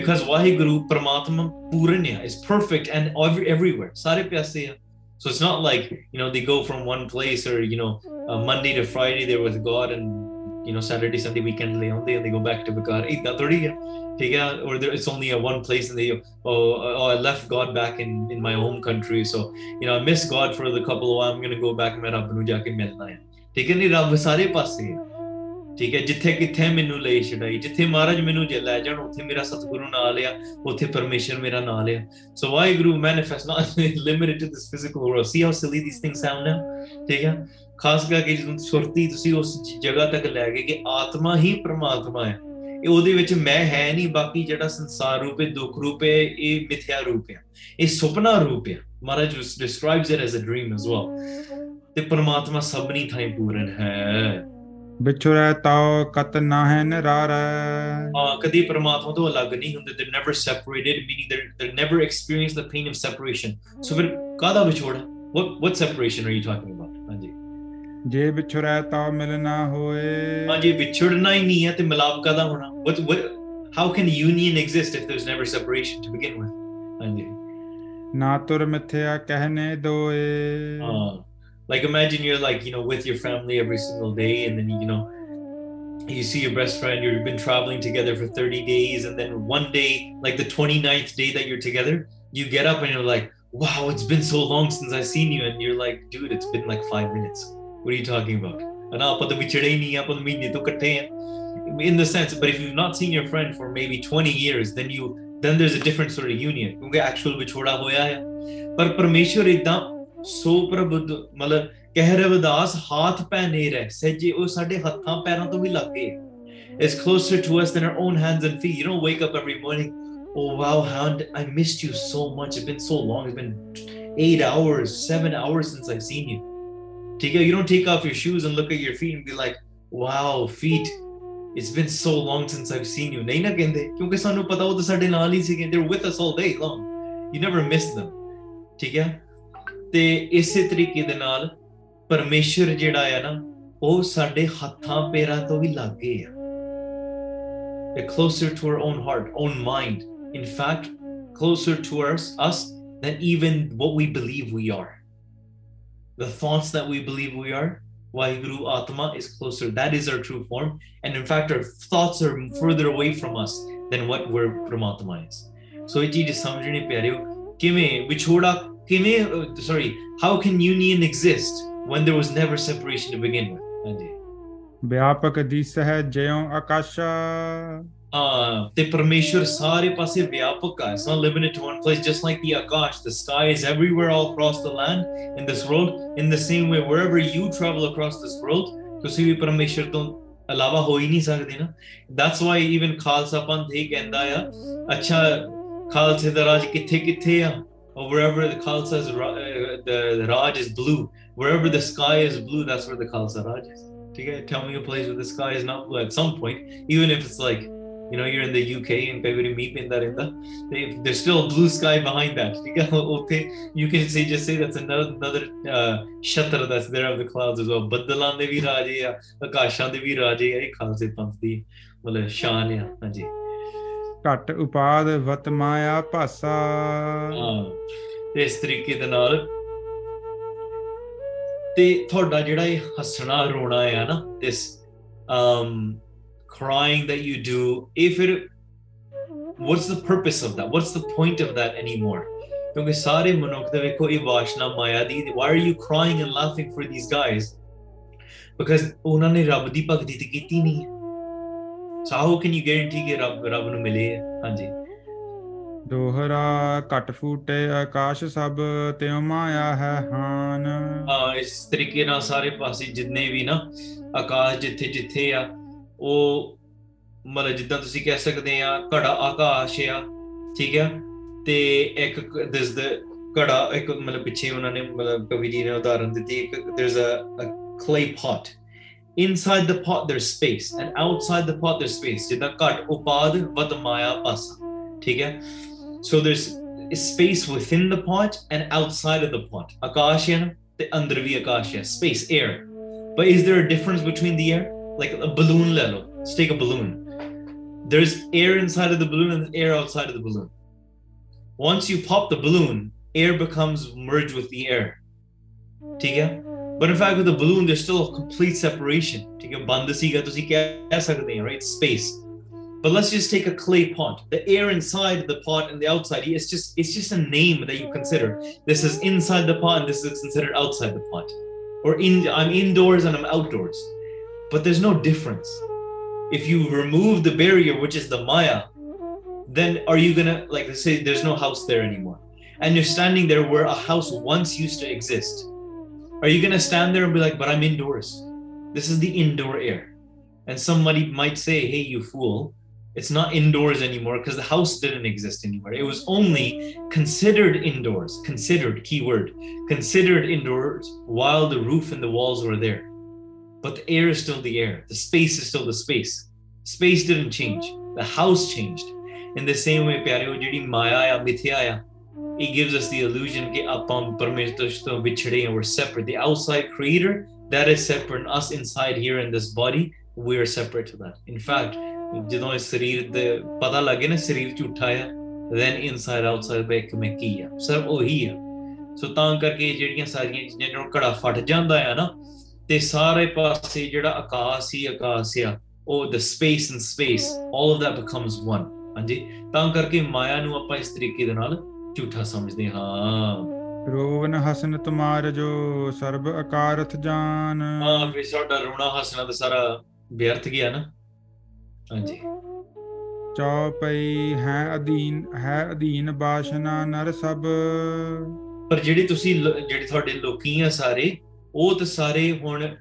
because ਵਾਹਿਗੁਰੂ ਪ੍ਰਮਾਤਮਾ ਪੂਰਨ ਹੈ perfect and every, everywhere ਸਾਰੇ ਪਿਆਸੇ ਆ So it's not like you know they go from one place or you know uh, Monday to Friday they're with God and you know Saturday Sunday weekend they only and they go back to God. Hey, that thirty, or there, it's only a one place and they oh, oh I left God back in in my home country. So you know I miss God for the couple of I'm gonna go back and meet अपनू जाके मिलना है ठीक है ਠੀਕ ਹੈ, ਜਿੱਥੇ ਕਿੱਥੇ ਮੈਨੂੰ ਲਈ ਛਡਾਈ, ਜਿੱਥੇ ਮਹਾਰਾਜ ਮੈਨੂੰ ਜੇ ਲੈ ਜਾਣ, ਉੱਥੇ ਮੇਰਾ ਸਤਿਗੁਰੂ ਨਾਲ ਆ, ਉੱਥੇ ਪਰਮੇਸ਼ਰ ਮੇਰਾ ਨਾਲ ਆ। ਸੋ Waheguru, manifest not limited to this physical world, see how silly these things sound now? ਠੀਕ ਹੈ, ਖਾਸ ਕਰਕੇ ਜਦੋਂ ਸੁਰਤੀ ਤੁਸੀਂ ਉਸ ਜਗ੍ਹਾ ਤੱਕ ਲੈ ਗਏ ਕਿ ਆਤਮਾ ਹੀ ਪ੍ਰਮਾਤਮਾ ਹੈ, ਇਹ ਉਹਦੇ ਵਿੱਚ ਮੈਂ ਹੈ ਨਹੀਂ, ਬਾਕੀ ਜਿਹੜਾ ਸੰਸਾਰ ਰੂਪ ਹੈ, ਦੁੱਖ ਰੂਪ ਹੈ, ਇਹ ਮਿਥਿਆ ਰੂਪ ਹੈ, ਇਹ ਸੁਪਨਾ ਰੂਪ ਹੈ। ਮਹਾਰਾਜ describes it as a dream as well ਤੇ ਪ੍ਰਮਾਤਮਾ ਸਭਨੀ ਥਾਂ ਪੂਰਨ ਹੈ। ਵਿਛੜੈ ਤਉ ਕਤ ਨਾਹਿ ਨਿਰਾਰੈ uh, ਕਦੀ ਪ੍ਰਮਾਤਮਾ ਤੋਂ ਅਲੱਗ ਨਹੀਂ ਹੁੰਦੇ they're never separated meaning they're they never experience the pain of separation so ਫਿਰ ਕਾਹਦਾ ਵਿਛੋੜਾ what what separation are you talking about ਹਾਂਜੀ ਜੇ ਵਿਛੜੈ ਤਉ ਮਿਲ ਨਾ ਹੋਏ ਹਾਂਜੀ ਵਿਛੜਨਾ ਹੀ ਨਹੀਂ ਹੈ ਤੇ ਮਿਲਾਪ ਕਾਹਦਾ ਹੋਣਾ what what how can union exist if there's never separation to begin with ਹਾਂਜੀ ਨਾ ਤੁਰ ਮਿਥਿਆ ਕਹਿਨੇ ਦੋਏ uh, like imagine you're like you know with your family every single day and then you know you see your best friend you've been traveling together for 30 days and then one day like the 29th day that you're together you get up and you're like wow it's been so long since i've seen you and you're like dude it's been like five minutes. What are you talking about? Ah, ah, In the sense but if you've not seen your friend for maybe 20 years then you then there's a different sort of union. But ਹੋਇਆ ਹੈ ਪਰ ਪਰਮੇਸ਼ਵਰ ਇਦਾਂ ਸੋ ਪ੍ਰਬੁੱਧ ਮਤਲਬ ਕਹਿ ਰਵਿਦਾਸ ਹਾਥ ਪੈ ਨਹੀਂ ਰਹਿ ਸੱਜੇ ਉਹ ਸਾਡੇ ਹੱਥਾਂ ਪੈਰਾਂ ਤੋਂ ਵੀ ਲੱਗੇ is closer to us than our own hands and feet. You don't wake up every morning, oh wow, hound, I missed you so much. It's been so long. It's been eight hours, seven hours since I've seen you. Take You don't take off your shoes and look at your feet and be like, wow, feet. It's been so long since I've seen you. ਨਹੀਂ ਨਾ ਕਹਿੰਦੇ ਕਿਉਂਕਿ ਸਾਨੂੰ ਪਤਾ ਉਹ ਤਾਂ ਸਾਡੇ ਨਾਲ ਹੀ ਸੀਗੇ they're with us all day long. You never miss them. ਠੀਕ ਹੈ ਤੇ ਇਸੇ ਤਰੀਕੇ ਦੇ ਨਾਲ ਪਰਮੇਸ਼ਰ ਜਿਹੜਾ ਆ ਨਾ ਉਹ ਸਾਡੇ ਹੱਥਾਂ ਪੈਰਾਂ ਤੋਂ ਵੀ ਲੱਗੇ closer to our own heart own mind in fact closer to us than even what we believe we are the thoughts that we believe we are, Vaheguru Atma is closer. That is our true form. And in fact, our thoughts are further away from us than what we're pramatma is. So it is ਚੀਜ਼ ਸਮਝਣੀ ਪਿਆਰਿਓ ਕਿਵੇਂ kime sorry how can union exist when there was never separation to begin with? Anji. ਵਿਆਪਕ ਦਿਸ ਹੈ ਜਿਉ ਆਕਾਸ਼ਾ uh the parmeshwar sare paase vyapaka it's not limited to one place just like the akash the sky is everywhere all across the land in this world in the same way wherever you travel across this world ਤੁਸੀਂ ਵੀ ਪਰਮੇਸ਼ਰ ਤੋਂ ਇਲਾਵਾ ਹੋ ਹੀ ਨਹੀਂ ਸਕਦੇ ਨਾ that's why even Khalsa ਪੰਥ ਹੀ ਕਹਿੰਦਾ ਆ ਅੱਛਾ ਖਾਲਸੇ ਦਾ ਰਾਜ ਕਿੱਥੇ ਕਿੱਥੇ ਆ or wherever the Khalsa is, uh, the, the Raj is blue. Wherever the sky is blue, that's where the Khalsa Raj is. Tell me a place where the sky is not blue at some point, even if it's like, you know, you're in the UK and Peveri Meepindarinda, there's still a blue sky behind that. You can say, just say that's another, another uh, shatra that's there of the clouds as well. Badalan Devi Raje, Akashan Devi Raje, Khalsa Panthi, Shan, yeah, ਘਟ ਉਪਾਦ ਵਤ ਮਾਇਆ ਭਾਸਾ ਹਾਂ ਤੇ ਇਸ ਤਰੀਕੇ ਦੇ ਨਾਲ ਤੇ ਤੁਹਾਡਾ ਜਿਹੜਾ ਇਹ ਹੱਸਣਾ ਰੋਣਾ ਆ ਨਾ this um crying that you do if it what's the purpose of that what's the point of that anymore ਕਿਉਂਕਿ ਸਾਰੇ ਮਨੁੱਖ ਦੇ ਵੇਖੋ ਇਹ ਵਾਸ਼ਨਾ ਮਾਇਆ ਦੀ why are you crying and laughing for these guys because ਉਹਨਾਂ ਨੇ ਰੱਬ ਦੀ ਭਗਤੀ ਤੇ ਕੀਤੀ ਨਹੀਂ so how can you guarantee ਕਿ ਰੱਬ ਰੱਬ ਨੂੰ ਮਿਲੇ ਹਾਂਜੀ। ਦੋਹਰਾ ਘਟ ਫੂਟੇ ਆਕਾਸ਼ ਸਭ ਤਿਉ ਮਾਇਆ ਹੈ ਹਾਨ। ਹਾਂ ਇਸ ਤਰੀਕੇ ਨਾਲ ਸਾਰੇ ਪਾਸੇ ਜਿੰਨੇ ਵੀ ਨਾ ਆਕਾਸ਼ ਜਿੱਥੇ ਜਿੱਥੇ ਆ ਉਹ ਮਤਲਬ ਜਿੱਦਾਂ ਤੁਸੀਂ ਕਹਿ ਸਕਦੇ ਆ ਘੜਾ ਆਕਾਸ਼ ਆ ਠੀਕ ਆ? ਤੇ ਇੱਕ ਦਿਸ ਦ ਘੜਾ ਇੱਕ ਮਤਲਬ ਪਿੱਛੇ ਉਹਨਾਂ ਨੇ ਮਤਲਬ ਕਵੀ ਜੀ ਨੇ ਉਦਾਹਰਨ ਦਿੱਤੀ ਇੱਕ a, a clay pot inside the pot there's space and outside the pot there's space ਜਿੱਦਾਂ ਘਟ ਉਪਾਦ ਵਤ ਮਾਇਆ ਪਾਸਾ ਠੀਕ ਹੈ so there's space within the pot and outside of the pot ਆਕਾਸ਼ ਹੈ ਨਾ ਤੇ ਅੰਦਰ ਵੀ ਆਕਾਸ਼ ਹੈ space air but is there a difference between the air like a balloon level. Let's take a balloon. There's air inside of the balloon and air outside of the balloon. Once you pop the balloon, air becomes merged with the air. ठीक है? but in fact, with a balloon, there's still a complete separation. Right? Space. But let's just take a clay pot. The air inside the pot and the outside, it's just it's just a name that you consider. This is inside the pot and this is considered outside the pot. Or in I'm indoors and I'm outdoors. But there's no difference. If you remove the barrier, which is the Maya, then are you gonna like say there's no house there anymore? And you're standing there where a house once used to exist are you gonna stand there and be like, "But I'm indoors. This is the indoor air," and somebody might say, "Hey, you fool." It's not indoors anymore because the house didn't exist anymore. It was only considered indoors, considered, keyword, considered indoors while the roof and the walls were there but the air is still the air. The space is still the space. Space didn't change. The house changed. In the same way, pyare, jehdi maya it gives us the illusion that apam parmeshwar to bichhade and we're separate. The outside creator, that is separate. And us inside here in this body, we are separate to that. In fact, ਜਦੋਂ ਇਸ ਸਰੀਰ ਦੇ ਪਤਾ ਲੱਗੇ ਨਾ ਸਰੀਰ ਝੂਠਾ ਆ then inside outside ਬੈ ਇੱਕ ਮੈਂ ਕੀ ਆ ਸਭ ਉਹੀ ਆ ਸੋ ਤਾਂ ਕਰਕੇ ਜਿਹੜੀਆਂ ਸਾਰੀਆਂ ਚੀਜ਼ਾਂ ਜਦੋਂ ਘੜਾ ਫਟ ਜਾਂਦਾ ਆ ਨਾ ਤੇ ਸਾਰੇ ਪਾਸੇ ਜਿਹੜਾ ਆਕਾਸ਼ ਹੀ ਆਕਾਸ਼ ਆ ਉਹ the space and space all of that becomes one ਹਾਂਜੀ ਤਾਂ ਕਰਕੇ ਮਾਇਆ ਨੂੰ ਆਪਾਂ ਇਸ ਤਰੀਕੇ ਦੇ ਨਾਲ ਝੂਠਾ ਸਮਝਦੇ ਹਾਂ। ਰੋਵਨ ਹਸਨ ਤੁਮਾਰ ਜੋ ਸਰਬ ਅਕਾਰਥ ਜਾਨ। ਹਾਂ ਫਿਰ ਸਾਡਾ ਰੋਣਾ ਹੱਸਣਾ ਤਾਂ ਸਾਰਾ ਵਿਅਰਥ ਗਿਆ ਨਾ। ਹਾਂਜੀ। ਚੌਪਈ ਹੈ ਅਧੀਨ ਹੈ ਅਧੀਨ ਬਾਸ਼ਨਾ ਨਰ ਸਭ। ਪਰ ਜਿਹੜੇ ਤੁਸੀਂ ਲ- ਜਿਹੜੇ ਤੁਹਾਡੇ ਲੋਕੀ ਆ ਸਾਰੇ ਉਹ ਤਾਂ ਸਾਰੇ ਹੁਣ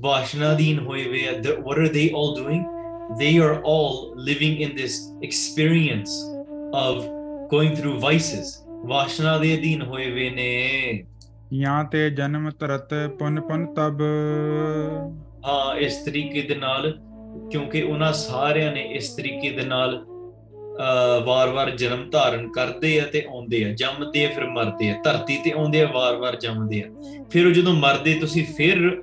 ਵਾਸ਼ਨਾ ਅਧੀਨ ਹੋਏ ਵੇ ਆ। What are they all doing? They are all living in this experience of going through vices. ਵਾਸ਼ਨਾ ਦੇ ਅਧੀਨ ਹੋਏ ਵੇ ਨੇ। ਜਾਂ ਤੇ ਜਨਮ ਧਰਤ ਪੁਨ ਪੁਨ ਤਬ। ਹਾਂ ਇਸ ਤਰੀਕੇ ਦੇ ਨਾਲ ਕਿਉਂਕਿ ਉਹਨਾਂ ਸਾਰਿਆਂ ਨੇ ਇਸ ਤਰੀਕੇ ਦੇ ਨਾਲ ਵਾਰ-ਵਾਰ ਜਨਮ ਧਾਰਨ ਕਰਦੇ ਆ ਤੇ ਆਉਂਦੇ ਆ। ਜੰਮਦੇ ਆ ਫਿਰ ਮਰਦੇ ਆ। ਧਰਤੀ ਤੇ ਆਉਂਦੇ ਆ ਵਾਰ-ਵਾਰ ਜੰਮਦੇ ਆ। ਫਿਰ ਉਹ ਜਦੋਂ ਮਰਦੇ ਤੁਸੀਂ ਫਿਰ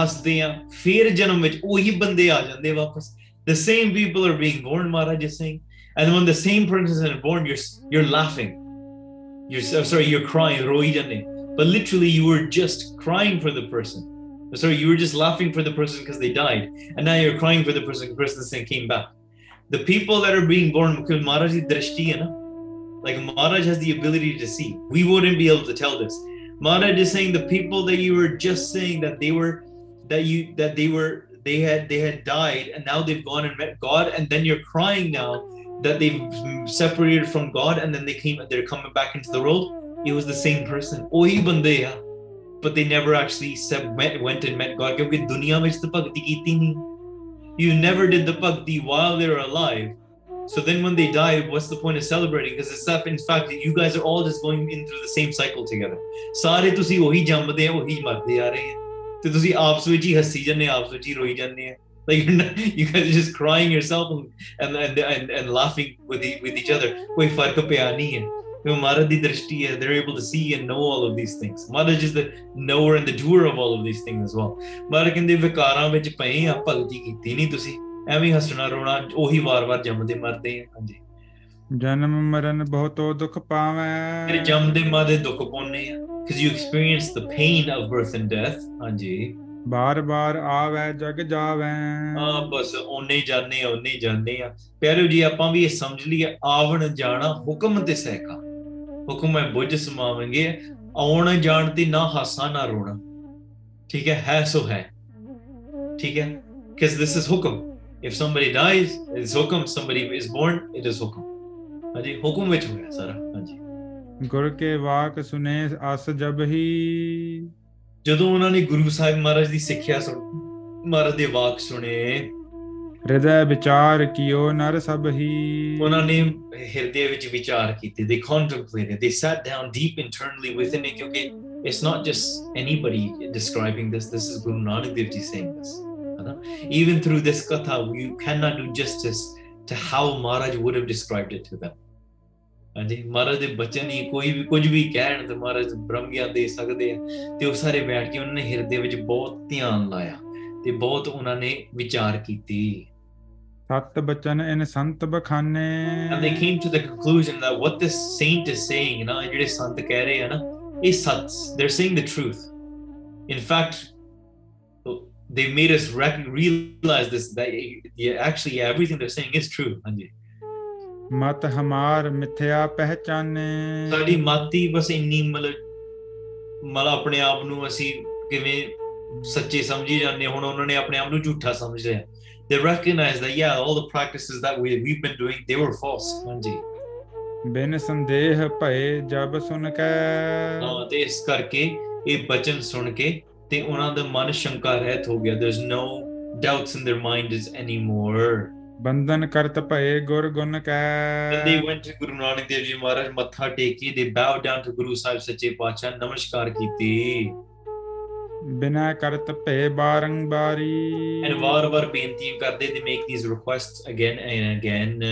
ਹੱਸਦੇ ਆ। ਫਿਰ ਜਨਮ ਵਿੱਚ ਉਹੀ ਬੰਦੇ ਆ ਜਾਂਦੇ ਵਾਪਸ। The same people are being born is saying And when the same person is born, you're you're laughing. You're sorry, you're crying, roidane. But literally, you were just crying for the person. Sorry, you were just laughing for the person because they died, and now you're crying for the person because the person came back. The people that are being born. Like Maharaj has the ability to see. We wouldn't be able to tell this. Maharaj is saying the people that you were just saying that they were that you that they were they had they had died and now they've gone and met God and then you're crying now that they've separated from God and then they came they're coming back into the world it was the same person ਉਹੀ ਬੰਦੇ ਆ but they never actually said, went, went and met God ਕਿਉਂਕਿ ਦੁਨੀਆ ਵਿੱਚ ਤਾਂ ਭਗਤੀ ਕੀਤੀ ਨਹੀਂ you never did the bhakti while they were alive so then when they die what's the point of celebrating because it's not in fact you guys are all just going in through the same cycle together ਸਾਰੇ ਤੁਸੀਂ ਉਹੀ ਜੰਮਦੇ ਆ ਉਹੀ ਮਰਦੇ ਆ ਰਹੇ ਆ ਤੇ ਤੁਸੀਂ ਆਪਸ ਵਿੱਚ ਹੀ ਹੱਸੀ ਜਾਂਦੇ ਆ, ਆਪਸ ਵਿੱਚ ਹੀ ਰੋਈ ਜਾਂਦੇ ਆ like you're not, you guys are just crying yourself and and and, and laughing with e- with each other ਕੋਈ ਫਰਕ ਪਿਆ ਨਹੀਂ ਹੈ ਕਿਉਂ ਮਹਾਰਾਜ ਦੀ ਦ੍ਰਿਸ਼ਟੀ ਹੈ they're able to see and know all of these things Maharaj is the knower and the doer of all of these things as well ਮਹਾਰਾਜ ਕਹਿੰਦੇ ਵਿਕਾਰਾਂ ਵਿੱਚ ਪਏ ਆ ਭਗਤੀ ਕੀਤੀ ਨਹੀਂ ਤੁਸੀਂ ਐਵੇਂ ਹੀ ਹੱਸਣਾ ਰੋਣਾ ਉਹੀ ਵਾਰ-ਵਾਰ ਜੰਮਦੇ ਮਰਦੇ ਆ ਹਾਂਜੀ ਜਨਮ ਮਰਨ ਬਹੁਤੋ ਦੁਖ ਫਿਰ ਪਾਵੈ ਜੰਮਦੇ ਮਾਦੇ ਦੁੱਖ ਪਾਉਣੇ ਆ because you experience the pain of birth and death ਹਾਂਜੀ ਬਾਰ ਬਾਰ ਆਵੈ ਜਗ ਜਾਵੈ। ਆ ਬਸ ਉਹਨੇ ਹੀ ਜਾਣੇ ਆ ਉਹਨੇ ਹੀ ਜਾਣੇ ਆ। ਪਿਆਰਿਓ ਜੀ ਆਪਾਂ ਵੀ ਇਹ ਸਮਝ ਲਈਏ ਆਵਣ ਜਾਣਾ ਹੁਕਮ ਤੇ ਸਹਿਕਾ ਹੁਕਮ ਹੈ ਬੁੱਝ ਸਮਾਵਾਂਗੇ। ਆਉਣ ਜਾਣ ਤੇ ਨਾ ਹਾਸਾ ਨਾ ਰੋਣਾ। ਠੀਕ ਹੈ ਹੈ ਸੋ ਹੈ। ਠੀਕ ਹੈ because this is ਹੁਕਮ? Somebody dies it is ਹੁਕਮ। Somebody is born it is ਹੁਕਮ। ਹਾਂਜੀ ਹੁਕਮ ਵਿੱਚ ਹੋਇਆ ਸਾਰਾ। ਹਾਂਜੀ। ਗੁਰ ਕੇ ਵਾਕ ਸੁਨੇ ਅਸ ਜਬ ਹੀ। ਜਦੋਂ ਉਹਨਾਂ ਨੇ ਗੁਰੂ ਸਾਹਿਬ ਮਹਾਰਾਜ ਦੀ ਸਿੱਖਿਆ ਸੁਣ ਮਹਾਰਾਜ ਦੇ ਵਾਕ ਸੁਣੇ ਹਿਰਦੈ ਵਿਚਾਰ ਕੀਓ ਨਰ ਸਭ ਹੀ ਉਹਨਾਂ ਨੇ ਹਿਰਦੇ ਵਿੱਚ ਵਿਚਾਰ ਕੀਤੇ they contemplated they sat down deep internally within it ਕਿਉਂਕਿ it's not just anybody describing this this is Guru Nanak Dev Ji saying this ਹੈ even through this katha you cannot do justice to how Maharaj would have described it to them ਹਾਂਜੀ ਮਹਾਰਾਜ ਦੇ ਬਚਨ ਹੀ ਕੋਈ ਵੀ ਕੁਝ ਵੀ ਕਹਿਣ ਤੇ ਮਹਾਰਾਜ ਬ੍ਰਹਮ ਗਿਆਨ ਦੇ ਸਕਦੇ ਆ ਤੇ ਉਹ ਸਾਰੇ ਬੈਠ ਕੇ ਉਹਨਾਂ ਨੇ ਹਿਰਦੇ ਵਿੱਚ ਬਹੁਤ ਧਿਆਨ ਲਾਇਆ ਤੇ ਬਹੁਤ ਉਹਨਾਂ ਨੇ ਵਿਚਾਰ ਕੀਤੀ ਸਤ ਬਚਨ ਇਨ ਸੰਤ ਬਖਾਨੇ and they came to the conclusion that what this saint is saying ਨਾ ਇਹ ਜਿਹੜੇ ਸੰਤ ਕਹਿ ਰਹੇ ਆ ਨਾ ਇਹ ਸੱਚ they're saying the truth in fact they made us realize this that actually yeah, everything they're saying is true ਹਾਂਜੀ ਮਤ ਹਮਾਰ ਮਿਥਿਆ ਪਹਿਚਾਨੇ। ਸਾਡੀ ਮਾਤੀ ਬਸ ਇੰਨੀ ਮਤਲਬ ਮਤਲਬ ਆਪਣੇ ਆਪ ਨੂੰ ਅਸੀਂ ਕਿਵੇਂ ਸੱਚੇ ਸਮਝੀ ਜਾਂਦੇ ਹੁਣ ਉਹਨਾਂ ਨੇ ਆਪਣੇ ਆਪ ਨੂੰ ਝੂਠਾ ਸਮਝ ਲਿਆ। They recognize that yeah all the practices that we we've been doing they were false ਹਾਂਜੀ। ਬਿਨ ਸੰਦੇਹ ਭਏ ਜਬ ਸੁਨ ਕੈ। ਹਾਂ ਤੇ ਇਸ ਕਰਕੇ ਇਹ ਬਚਨ ਸੁਣ ਕੇ ਤੇ ਉਹਨਾਂ ਦਾ ਮਨ ਸ਼ੰਕਾ ਰਹਿਤ ਹੋ ਗਿਆ। There's no doubts in their minds anymore ਬੰਧਨ ਕਰਤ ਭਏ ਗੁਰ ਗੁਣ and they ਕੈ went to Guru Nanak Dev Ji Maharaj ਮੱਥਾ ਟੇਕੀ they bowed down to Guru Sahib ਸੱਚੇ ਪਾਤਸ਼ਾਹ ਨਮਸਕਾਰ ਕੀਤੀ। ਬਿਨਾ ਕਰਤ ਭਏ ਬਾਰੰਬਾਰੀ। And ਵਾਰ-ਵਾਰ ਬੇਨਤੀਆਂ ਕਰਦੇ they make these requests again and again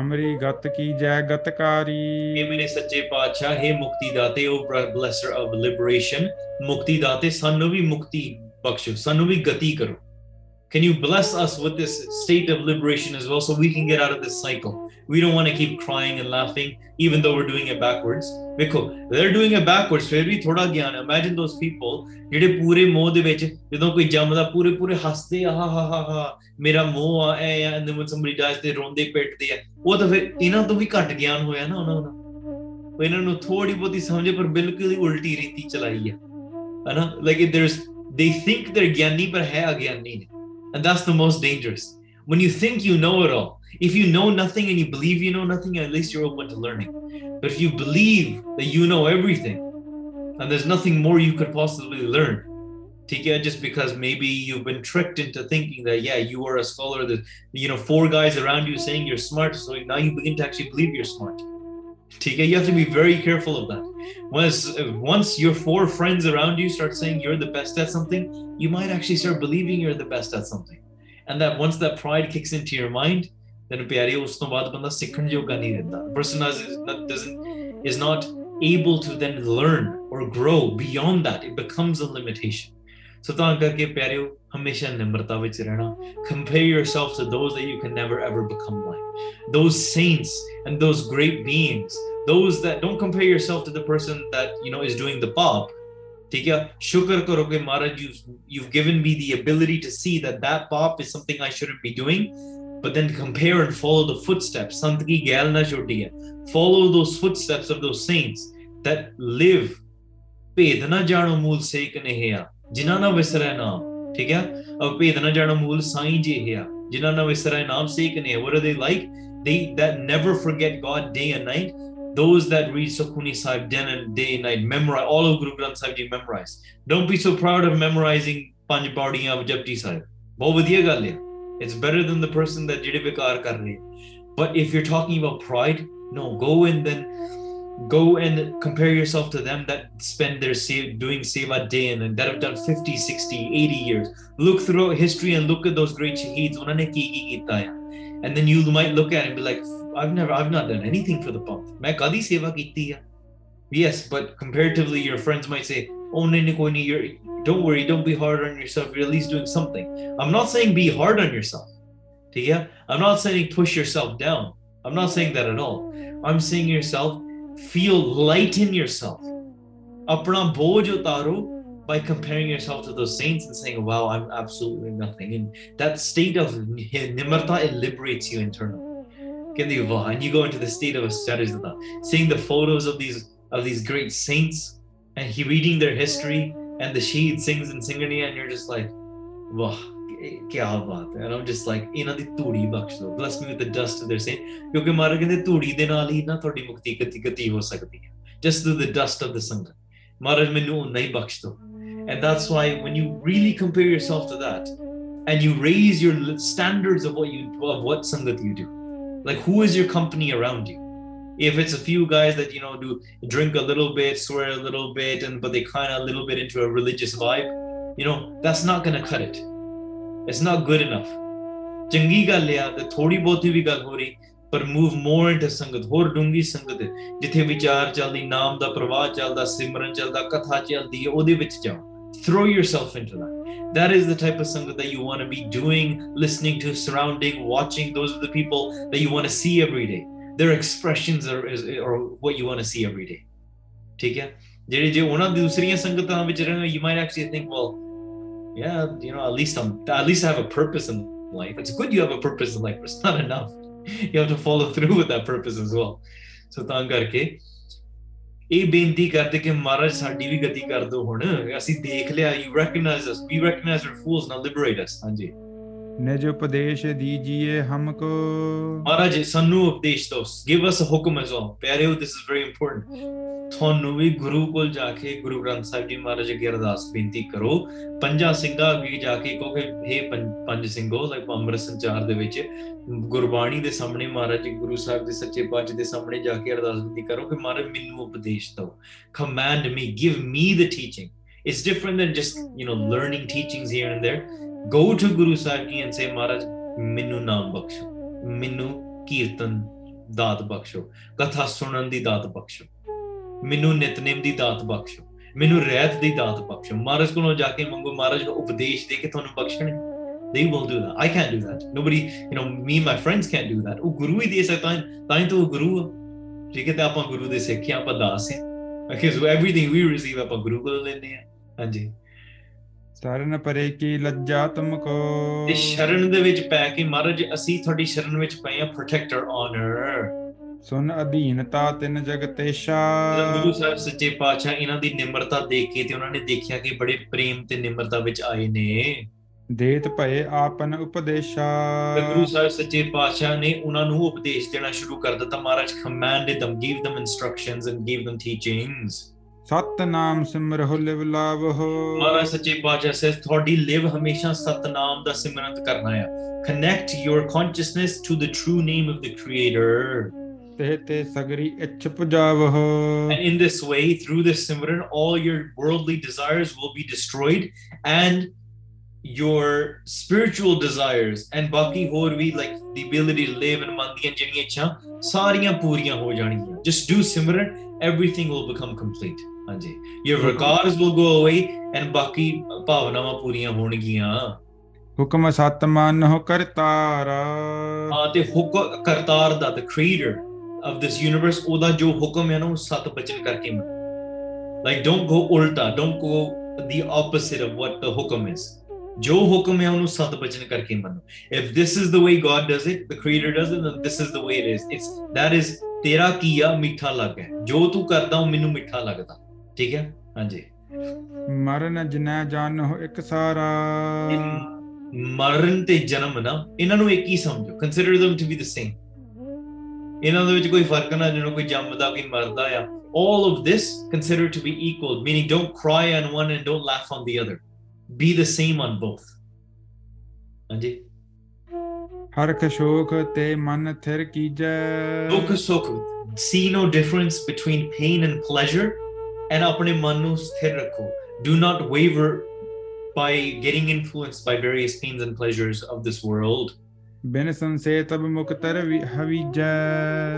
ਅਮਰੀ ਗਤ ਕੀ ਜੈ ਗਤਕਾਰੀ। ਇਹ ਮੇਰੇ ਸੱਚੇ ਪਾਤਸ਼ਾਹ ਹੈ ਮੁਕਤੀ ਦਾਤੇ ਉਹ ਬਲੈਸਰ ਆਫ ਲਿਬਰੇਸ਼ਨ ਮੁਕਤੀ ਦਾਤੇ ਸਾਨੂੰ ਵੀ ਮੁਕਤੀ ਬਖਸ਼ੋ ਸਾਨੂੰ ਵੀ ਗਤੀ ਕਰੋ। can you bless us with this state of liberation as well so we can get out of this cycle we don't want to keep crying and laughing even though we're doing it backwards ਵੇਖੋ they're doing it backwards ਫਿਰ ਵੀ ਥੋੜਾ ਗਿਆਨ imagine those people ਜਿਹੜੇ ਪੂਰੇ ਮੋਹ ਦੇ ਵਿੱਚ ਜਦੋਂ ਕੋਈ ਜੰਮਦਾ ਪੂਰੇ ਪੂਰੇ ਹੱਸਦੇ ਆ ਹਾ ਹਾ ਹਾ ਹਾ ਮੇਰਾ ਮੋਹ ਆ ਐ ਆ and then when somebody dies they ਰੋਂਦੇ ਪਿੱਟਦੇ ਆ ਉਹ ਤਾਂ ਫਿਰ ਇਹਨਾਂ ਤੋਂ ਵੀ ਘੱਟ ਗਿਆਨ ਹੋਇਆ ਨਾ ਉਹਨਾਂ ਦਾ ਉਹ ਇਹਨਾਂ ਨੂੰ ਥੋੜੀ ਬਹੁਤੀ ਸਮਝੇ ਪਰ ਬਿਲਕੁਲ ਹੀ ਉਲਟੀ ਰੀਤੀ ਚਲਾਈ ਹੈ ਹਨਾ like there's they think they're ਗਿਆਨੀ ਪਰ ਹੈ ਅਗਿਆਨੀ ਨੇ and that's the most dangerous. When you think you know it all if you know nothing and you believe you know nothing at least you're open to learning. But if you believe that you know everything and there's nothing more you could possibly learn take it just because maybe you've been tricked into thinking that yeah you are a scholar that you know four guys around you saying you're smart so now you begin to actually believe you're smart take it you have to be very careful of that once once your four friends around you start saying you're the best at something you might actually start believing you're the best at something and that once that pride kicks into your mind then ਪਿਆਰੇ ਉਸ ਤੋਂ ਬਾਅਦ ਬੰਦਾ ਸਿੱਖਣ ਜੋਗਾ ਨਹੀਂ ਰਹਿੰਦਾ person is not doesn't is not able to then learn or grow beyond that it becomes a limitation So ਤਾਂ ਕਰਕੇ ਪਿਆਰਿਓ ਹਮੇਸ਼ਾ ਨਿਮਰਤਾ ਵਿੱਚ ਰਹਿਣਾ compare yourself to those that you can never ever become like those saints and those great beings those that don't compare yourself to the person that you know is doing the pap ਠੀਕ ਹੈ ਸ਼ੁਕਰ ਕਰੋ ਕਿ you've given me the ability to see that that pap is something I shouldn't be doing. but then compare and follow the footsteps. Sant ki gail na choti. Follow those footsteps of those saints that live. Pedna jano mool seek neheya. ਜਿਨ੍ਹਾਂ ਨਾ ਵਿਸਰੈ ਨਾਮ ਠੀਕ ਹੈ ਅਬ ਭੇਦ ਨਾ ਜਾਣੋ ਮੂਲ ਸਾਈਂ ਜੀ ਹੈ ਜਿਨ੍ਹਾਂ ਨਾ ਵਿਸਰੈ ਨਾਮ ਸੇਕ ਨੇ what are they like they that never forget god day and night those that read Sukhmani Sahib day and day and night, memorize all of Guru Granth Sahib Ji memorize. Don't be so proud of memorizing Panj Pauriyaan of Japji Sahib. It's better than the person that jide vikar kar rahe. But if you're talking about pride, no, go and then go and compare yourself to them that spend their save, doing seva day in and that have done 50 60 80 years. Look through history and look at those great shaheeds. And then you might look at it and be like i've never i've not done anything for the Panth. Yes but comparatively your friends might say oh you're, don't worry don't be hard on yourself. You're at least doing something. I'm not saying be hard on yourself i'm not saying push yourself down. I'm not saying that at all. I'm saying yourself feel light in yourself. By comparing yourself to those saints and saying wow i'm absolutely nothing. And that state of nimarta it liberates you internally. And you go into the state of asceticism seeing the photos of these of these great saints and he reading their history and the sheet sings and singing and you're just like wow ਕਿਆ ਬਾਤ ਹੈ and I'm just like ਇਹਨਾਂ ਦੀ ਧੂੜੀ ਬਖਸ਼ ਦਿਓ bless me with the dust of their saint ਕਿਉਂਕਿ ਮਹਾਰਾਜ ਕਹਿੰਦੇ ਧੂੜੀ ਦੇ ਨਾਲ ਹੀ ਨਾ ਤੁਹਾਡੀ ਮੁਕਤੀ ਗਤੀ ਗਤੀ ਹੋ ਸਕਦੀ ਹੈ just through the dust of the ਸੰਗਤ ਮਹਾਰਾਜ ਮੈਨੂੰ ਨਹੀਂ ਬਖਸ਼ ਦਿਓ and that's why when you really compare yourself to that and you raise your standards of what you of what sangat you do like who is your company around you if it's a few guys that you know do drink a little bit swear a little bit and but they kind of a little bit into a religious vibe you know that's not going to cut it it's not good enough ਚੰਗੀ ਗੱਲ ਆ ਤੇ ਥੋੜੀ ਬਹੁਤੀ ਵੀ ਗੱਲ ਹੋ ਰਹੀ ਪਰ ਮੂਵ ਮੋਰ ਇਨਟੂ ਸੰਗਤ ਹੋਰ ਡੂੰਗੀ ਸੰਗਤ ਜਿੱਥੇ ਵਿਚਾਰ ਚੱਲਦੀ ਨਾਮ ਦਾ ਪ੍ਰਵਾਹ ਚੱਲਦਾ ਸਿਮਰਨ ਚੱਲਦਾ ਕਥਾ ਚੱਲਦੀ ਹੈ ਉਹਦੇ ਵਿੱਚ ਜਾਓ throw yourself into that that is the type of sangat that you want to be doing listening to surrounding watching those are the people that you want to see every day their expressions are, is, are what you want to see every day ਠੀਕ ਹੈ ਜਿਹੜੇ ਜੇ ਉਹਨਾਂ ਦੂਸਰੀਆਂ ਸੰਗਤਾਂ ਵਿੱਚ ਰਹਿਣਾ you might actually think well yeah you know at least i'm at least i have a purpose in life it's good you have a purpose in life but it's not enough you have to follow through with that purpose as well so ਤਾਂ ਕਰਕੇ ਇਹ ਬੇਨਤੀ ਕਰਦੇ ਕਿ ਮਹਾਰਾਜ ਸਾਡੀ ਵੀ ਗਤੀ ਕਰ ਦਿਓ ਹੁਣ ਅਸੀਂ ਦੇਖ ਲਿਆ you recognize us we recognize our fools now liberate us ਹਾਂਜੀ ਨਿਜ ਉਪਦੇਸ਼ ਦੀਜੀਏ ਹਮਕੋ। ਮਹਾਰਾਜ, ਸਾਨੂੰ ਉਪਦੇਸ਼ ਦਿਓ। Give us a hukum as well ਪਿਆਰਿਓ, this is very important ਤੁਹਾਨੂੰ ਵੀ ਗੁਰੂ ਕੋਲ ਜਾ ਕੇ, ਗੁਰੂ ਗ੍ਰੰਥ ਸਾਹਿਬ ਜੀ ਮਹਾਰਾਜ ਅੱਗੇ ਅਰਦਾਸ ਬੇਨਤੀ ਕਰੋ। ਪੰਜਾਂ ਸਿੰਘਾਂ ਅੱਗੇ ਜਾ ਕੇ ਕਹੋ ਕਿ हे ਪੰਜ ਸਿੰਘੋ ਲਾਈਕ ਅੰਮ੍ਰਿਤ ਸੰਚਾਰ ਦੇ ਵਿੱਚ, ਗੁਰਬਾਣੀ ਦੇ ਸਾਹਮਣੇ ਮਹਾਰਾਜ, ਗੁਰੂ ਸਾਹਿਬ ਦੇ ਸੱਚੇ ਪਾਤਸ਼ਾਹ ਦੇ ਸਾਹਮਣੇ ਜਾ ਕੇ ਅਰਦਾਸ ਬੇਨਤੀ ਕਰੋ ਕਿ ਮਹਾਰਾਜ ਮੈਨੂੰ ਉਪਦੇਸ਼ ਦਿਓ। Command me, give me the teaching it's different than just, you know, learning teachings here and there go to guru sahib ji and say maharaj ਮੈਨੂੰ ਨਾਮ ਬਖਸ਼ੋ, ਮੈਨੂੰ ਕੀਰਤਨ ਦਾਤ ਬਖਸ਼ੋ, ਕਥਾ ਸੁਣਨ ਦੀ ਦਾਤ ਬਖਸ਼ੋ, ਮੈਨੂੰ ਨਿਤਨੇਮ ਦੀ ਦਾਤ ਬਖਸ਼ੋ, ਮੈਨੂੰ ਰਹਿਤ ਦੀ ਦਾਤ ਬਖਸ਼ੋ। ਮਹਾਰਾਜ ਕੋਲੋਂ ਜਾ ਕੇ ਮੰਗੋ, ਮਹਾਰਾਜ ਨੂੰ ਉਪਦੇਸ਼ ਦੇ ਕੇ ਤੁਹਾਨੂੰ ਬਖਸ਼ਣ they will do that. I can't do that. Nobody, you know, me and my friends can't do that. ਉਹ ਗੁਰੂ ਹੀ ਦੇ ਸਕਦਾ ਤਾਂ ਹੀ ਤਾਂ ਉਹ ਗੁਰੂ ਠੀਕ ਹੈ, ਤਾਂ ਆਪਾਂ ਗੁਰੂ ਦੇ ਸਿੱਖਿਆ ਆਪਾਂ ਦਾਸ ਹੈ। Because everything we receive, ਆਪਾਂ ਗੁਰੂ ਕੋਲੋਂ ਲੈਂਦੇ ਆ ਹਾਂਜੀ। ਸਰਨ ਪਰੇ ਕੀ ਲੱਜਾ ਤੁਮਕੋ ਤੇ ਸ਼ਰਨ ਦੇ ਵਿੱਚ ਪੈ ਕੇ ਮਹਾਰਾਜ ਅਸੀਂ ਤੁਹਾਡੀ ਸ਼ਰਨ ਵਿੱਚ ਪਏ ਆ ਪ੍ਰੋਟੈਕਟਰ ਆਨਰ ਸੁਨ ਅਧੀਨਤਾ ਤਿਨ ਜਗਤੇਸ਼ਾ ਗੁਰੂ ਸਾਹਿਬ ਸੱਚੇ ਪਾਤਸ਼ਾਹ ਇਹਨਾਂ ਦੀ ਨਿਮਰਤਾ ਦੇਖ ਕੇ ਤੇ ਉਹਨਾਂ ਨੇ ਦੇਖਿਆ ਕਿ ਬੜੇ ਪ੍ਰੇਮ ਤੇ ਨਿਮਰਤਾ ਵਿੱਚ ਆਏ ਨੇ। ਦੇਤ ਭਏ ਆਪਨ ਉਪਦੇਸ਼ਾ। ਗੁਰੂ ਸਾਹਿਬ ਸੱਚੇ ਪਾਤਸ਼ਾਹ ਨੇ ਉਹਨਾਂ ਨੂੰ ਉਪਦੇਸ਼ ਦੇਣਾ ਸ਼ੁਰੂ ਕਰ ਦਿੱਤਾ ਮਹਾਰਾਜ commanded them give them instructions and gave them teachings ਸਤ ਨਾਮ ਸਿਮਰਹੁ ਲਿਵ ਲਾਵਹੁ ਮਹਾਰਾਜ ਸੱਚੇ ਪਾਤਸ਼ਾਹ says ਤੁਹਾਡੀ ਲਿਵ ਹਮੇਸ਼ਾ ਸਤਨਾਮ ਦਾ ਸਿਮਰਨ ਕਰਨਾ ਆ connect your consciousness to the true name of the creator ਤੇ ਤੇ ਸਗਰੀ ਇੱਛ ਪੁਜਾਵਹੁ and in this way through this simran all your worldly desires will be destroyed and your spiritual desires and ਬਾਕੀ ਹੋਰ ਵੀ like the ability to live and ਮਨ ਦੀਆਂ ਜਿਹੜੀਆਂ ਇੱਛਾਂ ਸਾਰੀਆਂ ਪੂਰੀਆਂ ਹੋ ਜਾਣਗੀਆਂ just do simran everything will become complete ਹਾਂਜੀ your vikas will go away and ਬਾਕੀ ਭਾਵਨਾਵਾਂ ਪੂਰੀਆਂ ਹੋਣਗੀਆਂ ਹੁਕਮ ਸਤ ਮੰਨਹੁ ਕਰਤਾਰਾ ਹਾਂ ਤੇ ਹੁਕਮ ਕਰਤਾਰ ਦਾ the creator of this universe ਉਹਦਾ ਜੋ ਹੁਕਮ ਹੈ ਨਾ ਉਹ ਸਤ ਬਚਨ ਕਰਕੇ ਮੰਨੋ like don't go ਉਲਟਾ don't go the opposite of what the ਹੁਕਮ is ਜੋ ਹੁਕਮ ਹੈ ਉਹਨੂੰ ਸਤ ਬਚਨ ਕਰਕੇ ਮੰਨੋ if this is the way god does it the creator does it then this is the way it is it's that is ਤੇਰਾ ਕੀ ਆ ਮਿੱਠਾ ਲੱਗਾ ਜੋ ਤੂੰ ਕਰਦਾ ਉਹ ਮੈਨੂੰ ਮਿੱਠਾ ਲੱਗਦਾ ਠੀਕ ਹੈ ਹਾਂਜੀ ਮਰਨ ਜਿਨੈ ਜਾਣਹੁ ਇੱਕ ਸਾਰਾ ਮਰਨ ਤੇ ਜਨਮ ਨਾ ਇਹਨਾਂ ਨੂੰ ਇੱਕ ਹੀ ਸਮਝੋ consider them to be the same ਇਹਨਾਂ ਦੇ ਵਿੱਚ ਕੋਈ ਫ਼ਰਕ ਨਾ ਜਿਹਨੂੰ ਕੋਈ ਜੰਮਦਾ ਕੋਈ ਮਰਦਾ ਆ all of this consider to be equal meaning don't cry on one and don't laugh on the other be the same on both ਹਾਂਜੀ ਹਰਖ ਸ਼ੋਕ ਤੇ ਮਨ ਥਿਰ ਕੀਜੈ ਦੁੱਖ ਸੁੱਖ see no difference between pain and pleasure and ਆਪਣੇ ਮਨ ਨੂੰ ਸਥਿਰ ਰੱਖੋ do not waver by getting influenced by various pains and pleasures of this world ਬਿਨ ਸੰਸੇ ਤਬ ਮੁਕਤਰ ਹਵੀਜੈ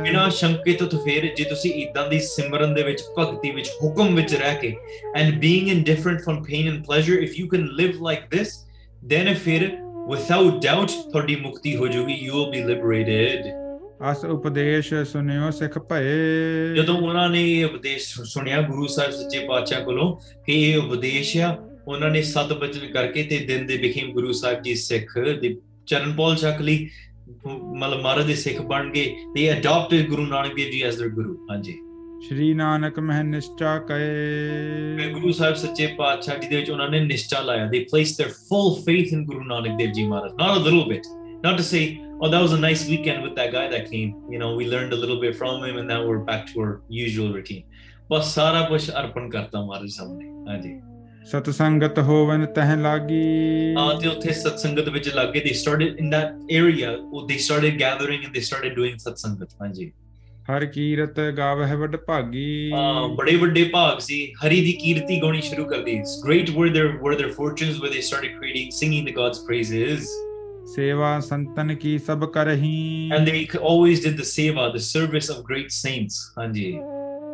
ਬਿਨਾਂ ਸ਼ੰਕੇ ਤੋਂ ਫਿਰ ਜੇ ਤੁਸੀਂ ਇਦਾਂ ਦੀ ਸਿਮਰਨ ਦੇ ਵਿੱਚ ਭਗਤੀ ਵਿੱਚ ਹੁਕਮ ਵਿੱਚ ਰਹਿ ਕੇ and being indifferent from pain and pleasure if you can live like this then ਫਿਰ without doubt ਤੁਹਾਡੀ ਮੁਕਤੀ ਹੋ ਜਾਊਗੀ you will be liberated ਅਸ ਉਪਦੇਸ਼ ਸੁਨਿਓ ਸਿੱਖ ਭਏ। ਜਦੋਂ ਉਹਨਾਂ ਨੇ ਇਹ ਉਪਦੇਸ਼ ਸੁਣਿਆ ਗੁਰੂ ਸਾਹਿਬ ਸੱਚੇ ਪਾਤਸ਼ਾਹ ਕੋਲੋਂ ਕਿ ਇਹ ਉਪਦੇਸ਼ ਆ ਉਹਨਾਂ ਨੇ ਸਤ ਬਚਨ ਕਰਕੇ ਤੇ ਦਿਨ ਦੇ became ਗੁਰੂ ਸਾਹਿਬ ਜੀ ਸਿੱਖ ਦੇ ਚਰਨ ਪੌਲ ਚੱਕ ਲਈ ਮਤਲਬ ਮਹਾਰਾਜ ਦੇ ਸਿੱਖ ਬਣ ਗਏ they adopted ਗੁਰੂ ਨਾਨਕ ਦੇਵ ਜੀ as their ਗੁਰੂ। ਹਾਂਜੀ। ਸ਼੍ਰੀ ਨਾਨਕ ਮਹਿ ਨਿਸ਼ਚਾ ਤੇ ਕਏ ਗੁਰੂ ਸਾਹਿਬ ਸੱਚੇ ਪਾਤਸ਼ਾਹ ਜੀ ਦੇ ਵਿੱਚ ਉਹਨਾਂ ਨੇ ਨਿਸ਼ਚਾ ਲਾਇਆ they placed their full faith in Guru Nanak Dev ji Maharaj not a little bit not to say oh that was a nice weekend with that guy that came you know we learned a little bit from him and now we're back to our usual routine ਬਸ ਸਾਰਾ ਕੁਝ ਅਰਪਣ ਕਰਤਾ ਮਹਾਰਾਜ ਸਾਹਮਣੇ ਹਾਂਜੀ ਸਤ ਸੰਗਤ ਹੋਵਨ ਤਹ ਲਾਗੀ ਹਾਂ ਤੇ ਉੱਥੇ ਸਤਸੰਗਤ ਵਿੱਚ ਲੱਗੇ they started in that area they started gathering and they started doing ਸਤਸੰਗਤ ਹਾਂਜੀ ਹਰ ਕੀਰਤ ਗਾਵਹਿ ਵਡ ਭਾਗੀ ਹਾਂ ਬੜੇ ਵੱਡੇ ਭਾਗ ਸੀ ਹਰੀ ਦੀ ਕੀਰਤੀ ਗਾਉਣੀ ਸ਼ੁਰੂ ਕਰ ਦਿੱਤੀ great were their were their fortunes where they started creating singing the god's praises and they always did the seva the service of great saints.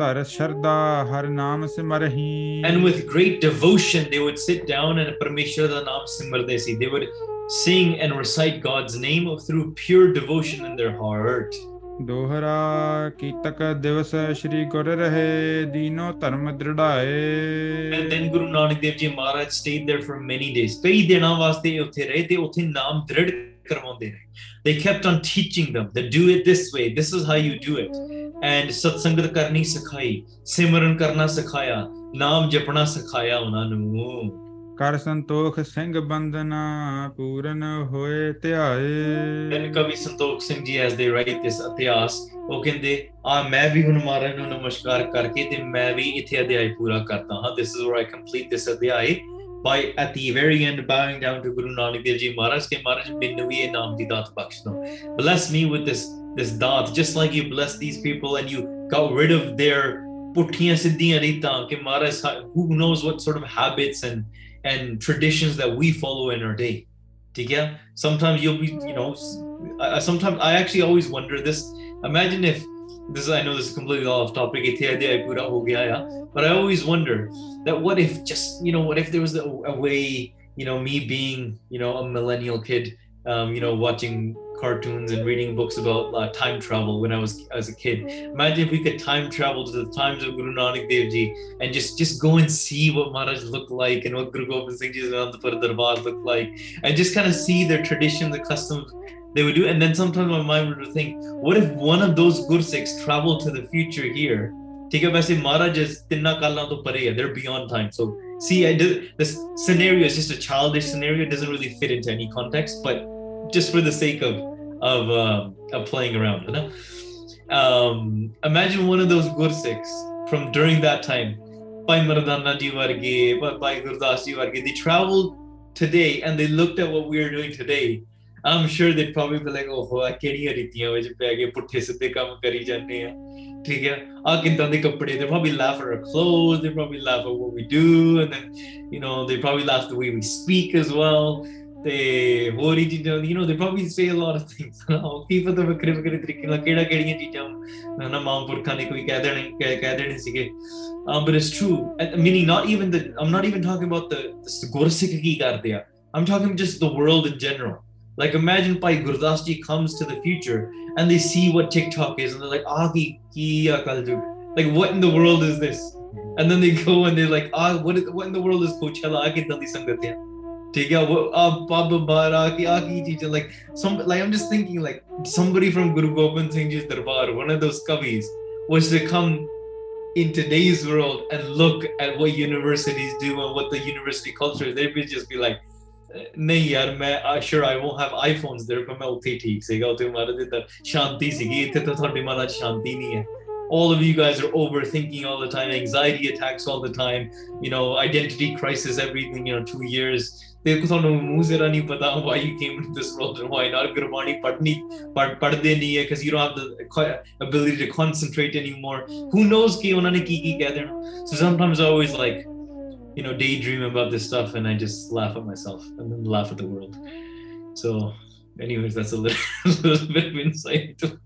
तर श्रद्धा हर नाम Simrahi and with great devotion they would sit down and परमेश्वर का नाम सिमरते सी they would sing and recite God's name through pure devotion in their heart. ਦੋਹਰਾ ਕੀਤਕ ਦਿਵਸ ਸ੍ਰੀ ਗੁਰ ਰਹੇ ਦੀਨੋ ਧਰਮ ਦ੍ਰਿੜਾਏ and then Guru Nanak Dev ji Maharaj stayed there for many days ਕਈ ਦਿਨਾਂ ਵਾਸਤੇ ਉੱਥੇ ਰਹੇ ਤੇ ਉੱਥੇ ਨਾਮ ਦ੍ਰਿੜ ਕਰਵਾਉਂਦੇ ਰਹੇ they kept on teaching them that do it this way this is how you do it and ਸਤਸੰਗਤ ਕਰਨੀ ਸਿਖਾਈ ਸਿਮਰਨ ਕਰਨਾ ਸਿਖਾਇਆ ਨਾਮ ਜਪਣਾ ਸਿਖਾਇਆ ਉਹਨਾਂ ਨੂੰ ਕਰ ਸੰਤੋਖ ਸਿੰਘ ਬੰਦਨਾ ਪੂਰਨ ਹੋਏ ਧਿਆਏ Then ਕਵੀ Santokh Singh ji as they write this ਇਤਿਹਾਸ ਉਹ ਕਹਿੰਦੇ ਆ ਮੈਂ ਵੀ ਹੁਣ ਮਹਾਰਾਜ ਨੂੰ ਨਮਸਕਾਰ ਕਰਕੇ ਤੇ ਮੈਂ ਵੀ ਇੱਥੇ ਅਧਿਆਇ ਪੂਰਾ ਕਰਦਾ ਹਾਂ this is where I complete this ਅਧਿਆਇ by at the very end bowing down to Guru Nanak Dev Ji Maharaj ਕੇ ਮਹਾਰਾਜ ਮੈਨੂੰ ਵੀ ਇਹ ਨਾਮ ਦੀ ਦਾਤ ਬਖਸ਼ ਦਿਓ bless me with this this ਦਾਤ just like you blessed these people and you got rid of their ਪੁੱਠੀਆਂ ਸਿੱਧੀਆਂ ਰੀਤਾਂ ਕਿ ਮਹਾਰਾਜ ਸਾ- who knows what sort of habits and and traditions that we follow in our day. Yeah. Sometimes you'll be, you know, I, sometimes I actually always wonder this. Imagine if this I know this is completely off topic, but I always wonder that what if just, you know, what if there was a, a way, you know, me being, you know, a millennial kid, um, you know, watching cartoons and reading books about uh, time travel when I was as a kid imagine if we could time travel to the times of Guru Nanak Dev Ji and just just go and see what Maharaj looked like and what Guru Gobind Singh Ji's Anandapur Darbar looked like and just kind of see their traditions, the customs, they would do. And then sometimes my mind would think, what if one of those Gursikhs traveled to the future here? ठीक है वैसे महाराज तिन्ना काला तो परे है they're beyond time so see I did this scenario is just a childish scenario it doesn't really fit into any context but just for the sake of of um, of playing around. You know? Um, imagine one of those Gursikhs from during that time, Bhai Mardana Varge, Bhai Gurdas Diwargi. they traveled today and they looked at what we are doing today. I'm sure they'd probably be like, oh, I can't even ਪੈ ਗਏ ਪੁੱਠੇ ਸਿੱਧੇ ਕੰਮ ਕਰੀ ਜਾਂਦੇ ਆ they probably laugh at our clothes they probably laugh at what we do and then you know they probably laugh the way we speak as well ਤੇ ਹੋਰ ਹੀ ਚੀਜ਼ਾਂ you نو they probably say a lot of things hockey ਫਤ ਵੱਖਰੇ ਵੱਖਰੇ ਤਰੀਕੇ ਨਾਲ ਕਿਹੜਾ ਕਿਹੜੀਆਂ ਚੀਜ਼ਾਂ ਨਾ ਮਾਂ ਪੁਰਖਾਂ ਨੇ ਕੋਈ ਕਹਿ ਦੇਣੇ ਕਹਿ ਕਹਿ ਦੇਣੇ ਸੀਗੇ but it's true meaning not even the aam not even talking about the Gursikh ਕੀ ਕਰਦੇ ਆ aam talking just the world in general Like imagine Bhai Gurdas comes to the future and they see what TikTok is and they're like, ah, ki, ki ya. Like what in the world is this? And then they go and they're like, ah, what, is, what in the world is Coachella? I can tell you something." ठीक है वो आप पाप बारा की आ की चीजें like some like I'm just thinking like somebody from Guru Gobind Singh Ji's darbar one of those kavis was to come in today's world and look at what universities do and what the university culture is they would just be like ਨਹੀਂ ਯਾਰ ਮੈਂ ਸ਼ੋਰ ਆਈ won't have iPhones there ਪਰ ਮੈਂ ਉੱਥੇ ਹੀ ਠੀਕ ਸੀਗਾ ਉੱਥੇ ਮਾਰੇ ਦੇ ਤਾਂ ਸ਼ਾਂਤੀ ਸੀਗੀ ਇੱਥੇ ਤਾਂ ਤੁਹਾਡੇ ਮਨ 'ਚ ਸ਼ਾਂਤੀ ਨਹੀਂ ਹੈ all of you guys are overthinking all the time, anxiety attacks all the time, you know, identity crisis, everything, you know, two years. तेरे को थानू मुंह से नहीं पता why you came into this world and why not Gurbani पढ़नी पढ़ पढ़दे नहीं है cuz you don't have the ability to concentrate anymore. Who knows कि उन्होंने की की कह देना? So sometimes I always like you know daydream about this stuff and I just laugh at myself and laugh at the world. So anyways, that's a little, a little bit of insight into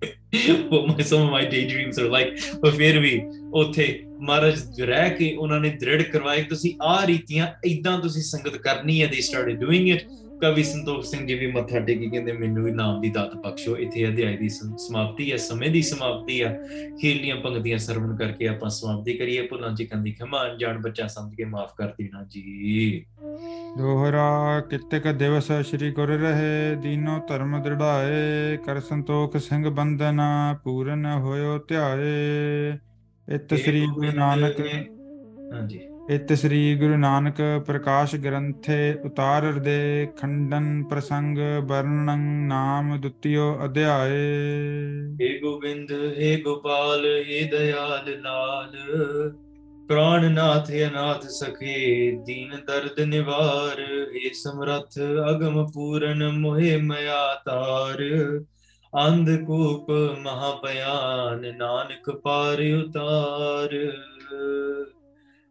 what my, some of my daydreams are like. But ਫਿਰ ਵੀ ਉੱਥੇ ਮਹਾਰਾਜ ਰਹਿ ਕੇ ਉਹਨਾਂ ਨੇ ਦ੍ਰਿੜ ਕਰਵਾਇਆ ਕਿ ਤੁਸੀਂ ਆ ਰੀਤੀਆਂ ਇਦਾਂ ਤੁਸੀਂ ਸੰਗਤ ਕਰਨੀ ਹੈ they started doing it ਕਵੀ ਸੰਤੋਖ ਸਿੰਘ ਜੀ ਵੀ ਮੱਥਾ ਟੇਕੀ ਕਹਿੰਦੇ ਮੈਨੂੰ ਵੀ ਨਾਮ ਦੀ ਦਾਤ ਬਖਸ਼ੋ ਇੱਥੇ ਅਧਿਆਇ ਦੀ ਸਮਾਪਤੀ ਹੈ ਸਮੇਂ ਦੀ ਸਮਾਪਤੀ ਹੈ। ਖੇਲੀਆਂ ਪੰਗਤੀਆਂ ਸਰਵਣ ਕਰਕੇ ਆਪਾਂ ਸਮਾਪਤੀ ਕਰੀਏ। ਭੁੱਲਾਂ ਜੀ ਕੰਦੀ ਖਮਾ ਅਣਜਾਣ ਬੱਚਾ ਸਮਝ ਕੇ ਮਾਫ ਕਰ ਦੇਣਾ ਜੀ। ਦੋਹਰਾ ਕਿਤਕ ਦਿਵਸ ਸ੍ਰੀ ਗੁਰ ਰਹੇ ਦੀਨੋ ਧਰਮ ਦ੍ਰਿੜਾਏ। ਕਰ ਸੰਤੋਖ ਸਿੰਘ ਬੰਦਨਾ ਪੂਰਨ ਹੋਇਓ ਧਿਆਏ। ਇਤ ਸ੍ਰੀ ਗੁਰੂ ਨਾਨਕ ਹਾਂਜੀ। ਇਤ ਸ੍ਰੀ ਗੁਰੂ ਨਾਨਕ ਪ੍ਰਕਾਸ਼ ਗ੍ਰੰਥੇ ਉਤਾਰਰ ਦੇ ਖੰਡਨ ਪ੍ਰਸੰਗ ਵਰਣਨ ਨਾਮ ਦੁਤੀਓ ਅਧਿਆਏ। ਏ ਗੋਬਿੰਦ ਏ ਗੋਪਾਲ ਏ ਦਇਆਲ ਲਾਲ ਪ੍ਰਾਨ ਨਾਥ ਅਨਾਥ ਸਖੇ, ਦੀਨ ਦਰਦ ਨਿਵਾਰ ਏ ਸਮਰਥ ਅਗਮ ਪੂਰਨ, ਮੋਹਿ ਮਇਆ ਤਾਰ। ਅੰਧ ਕੂਪ ਮਹਾ ਬਿਆਨ ਨਾਨਕ ਪਾਰ ਉਤਾਰ।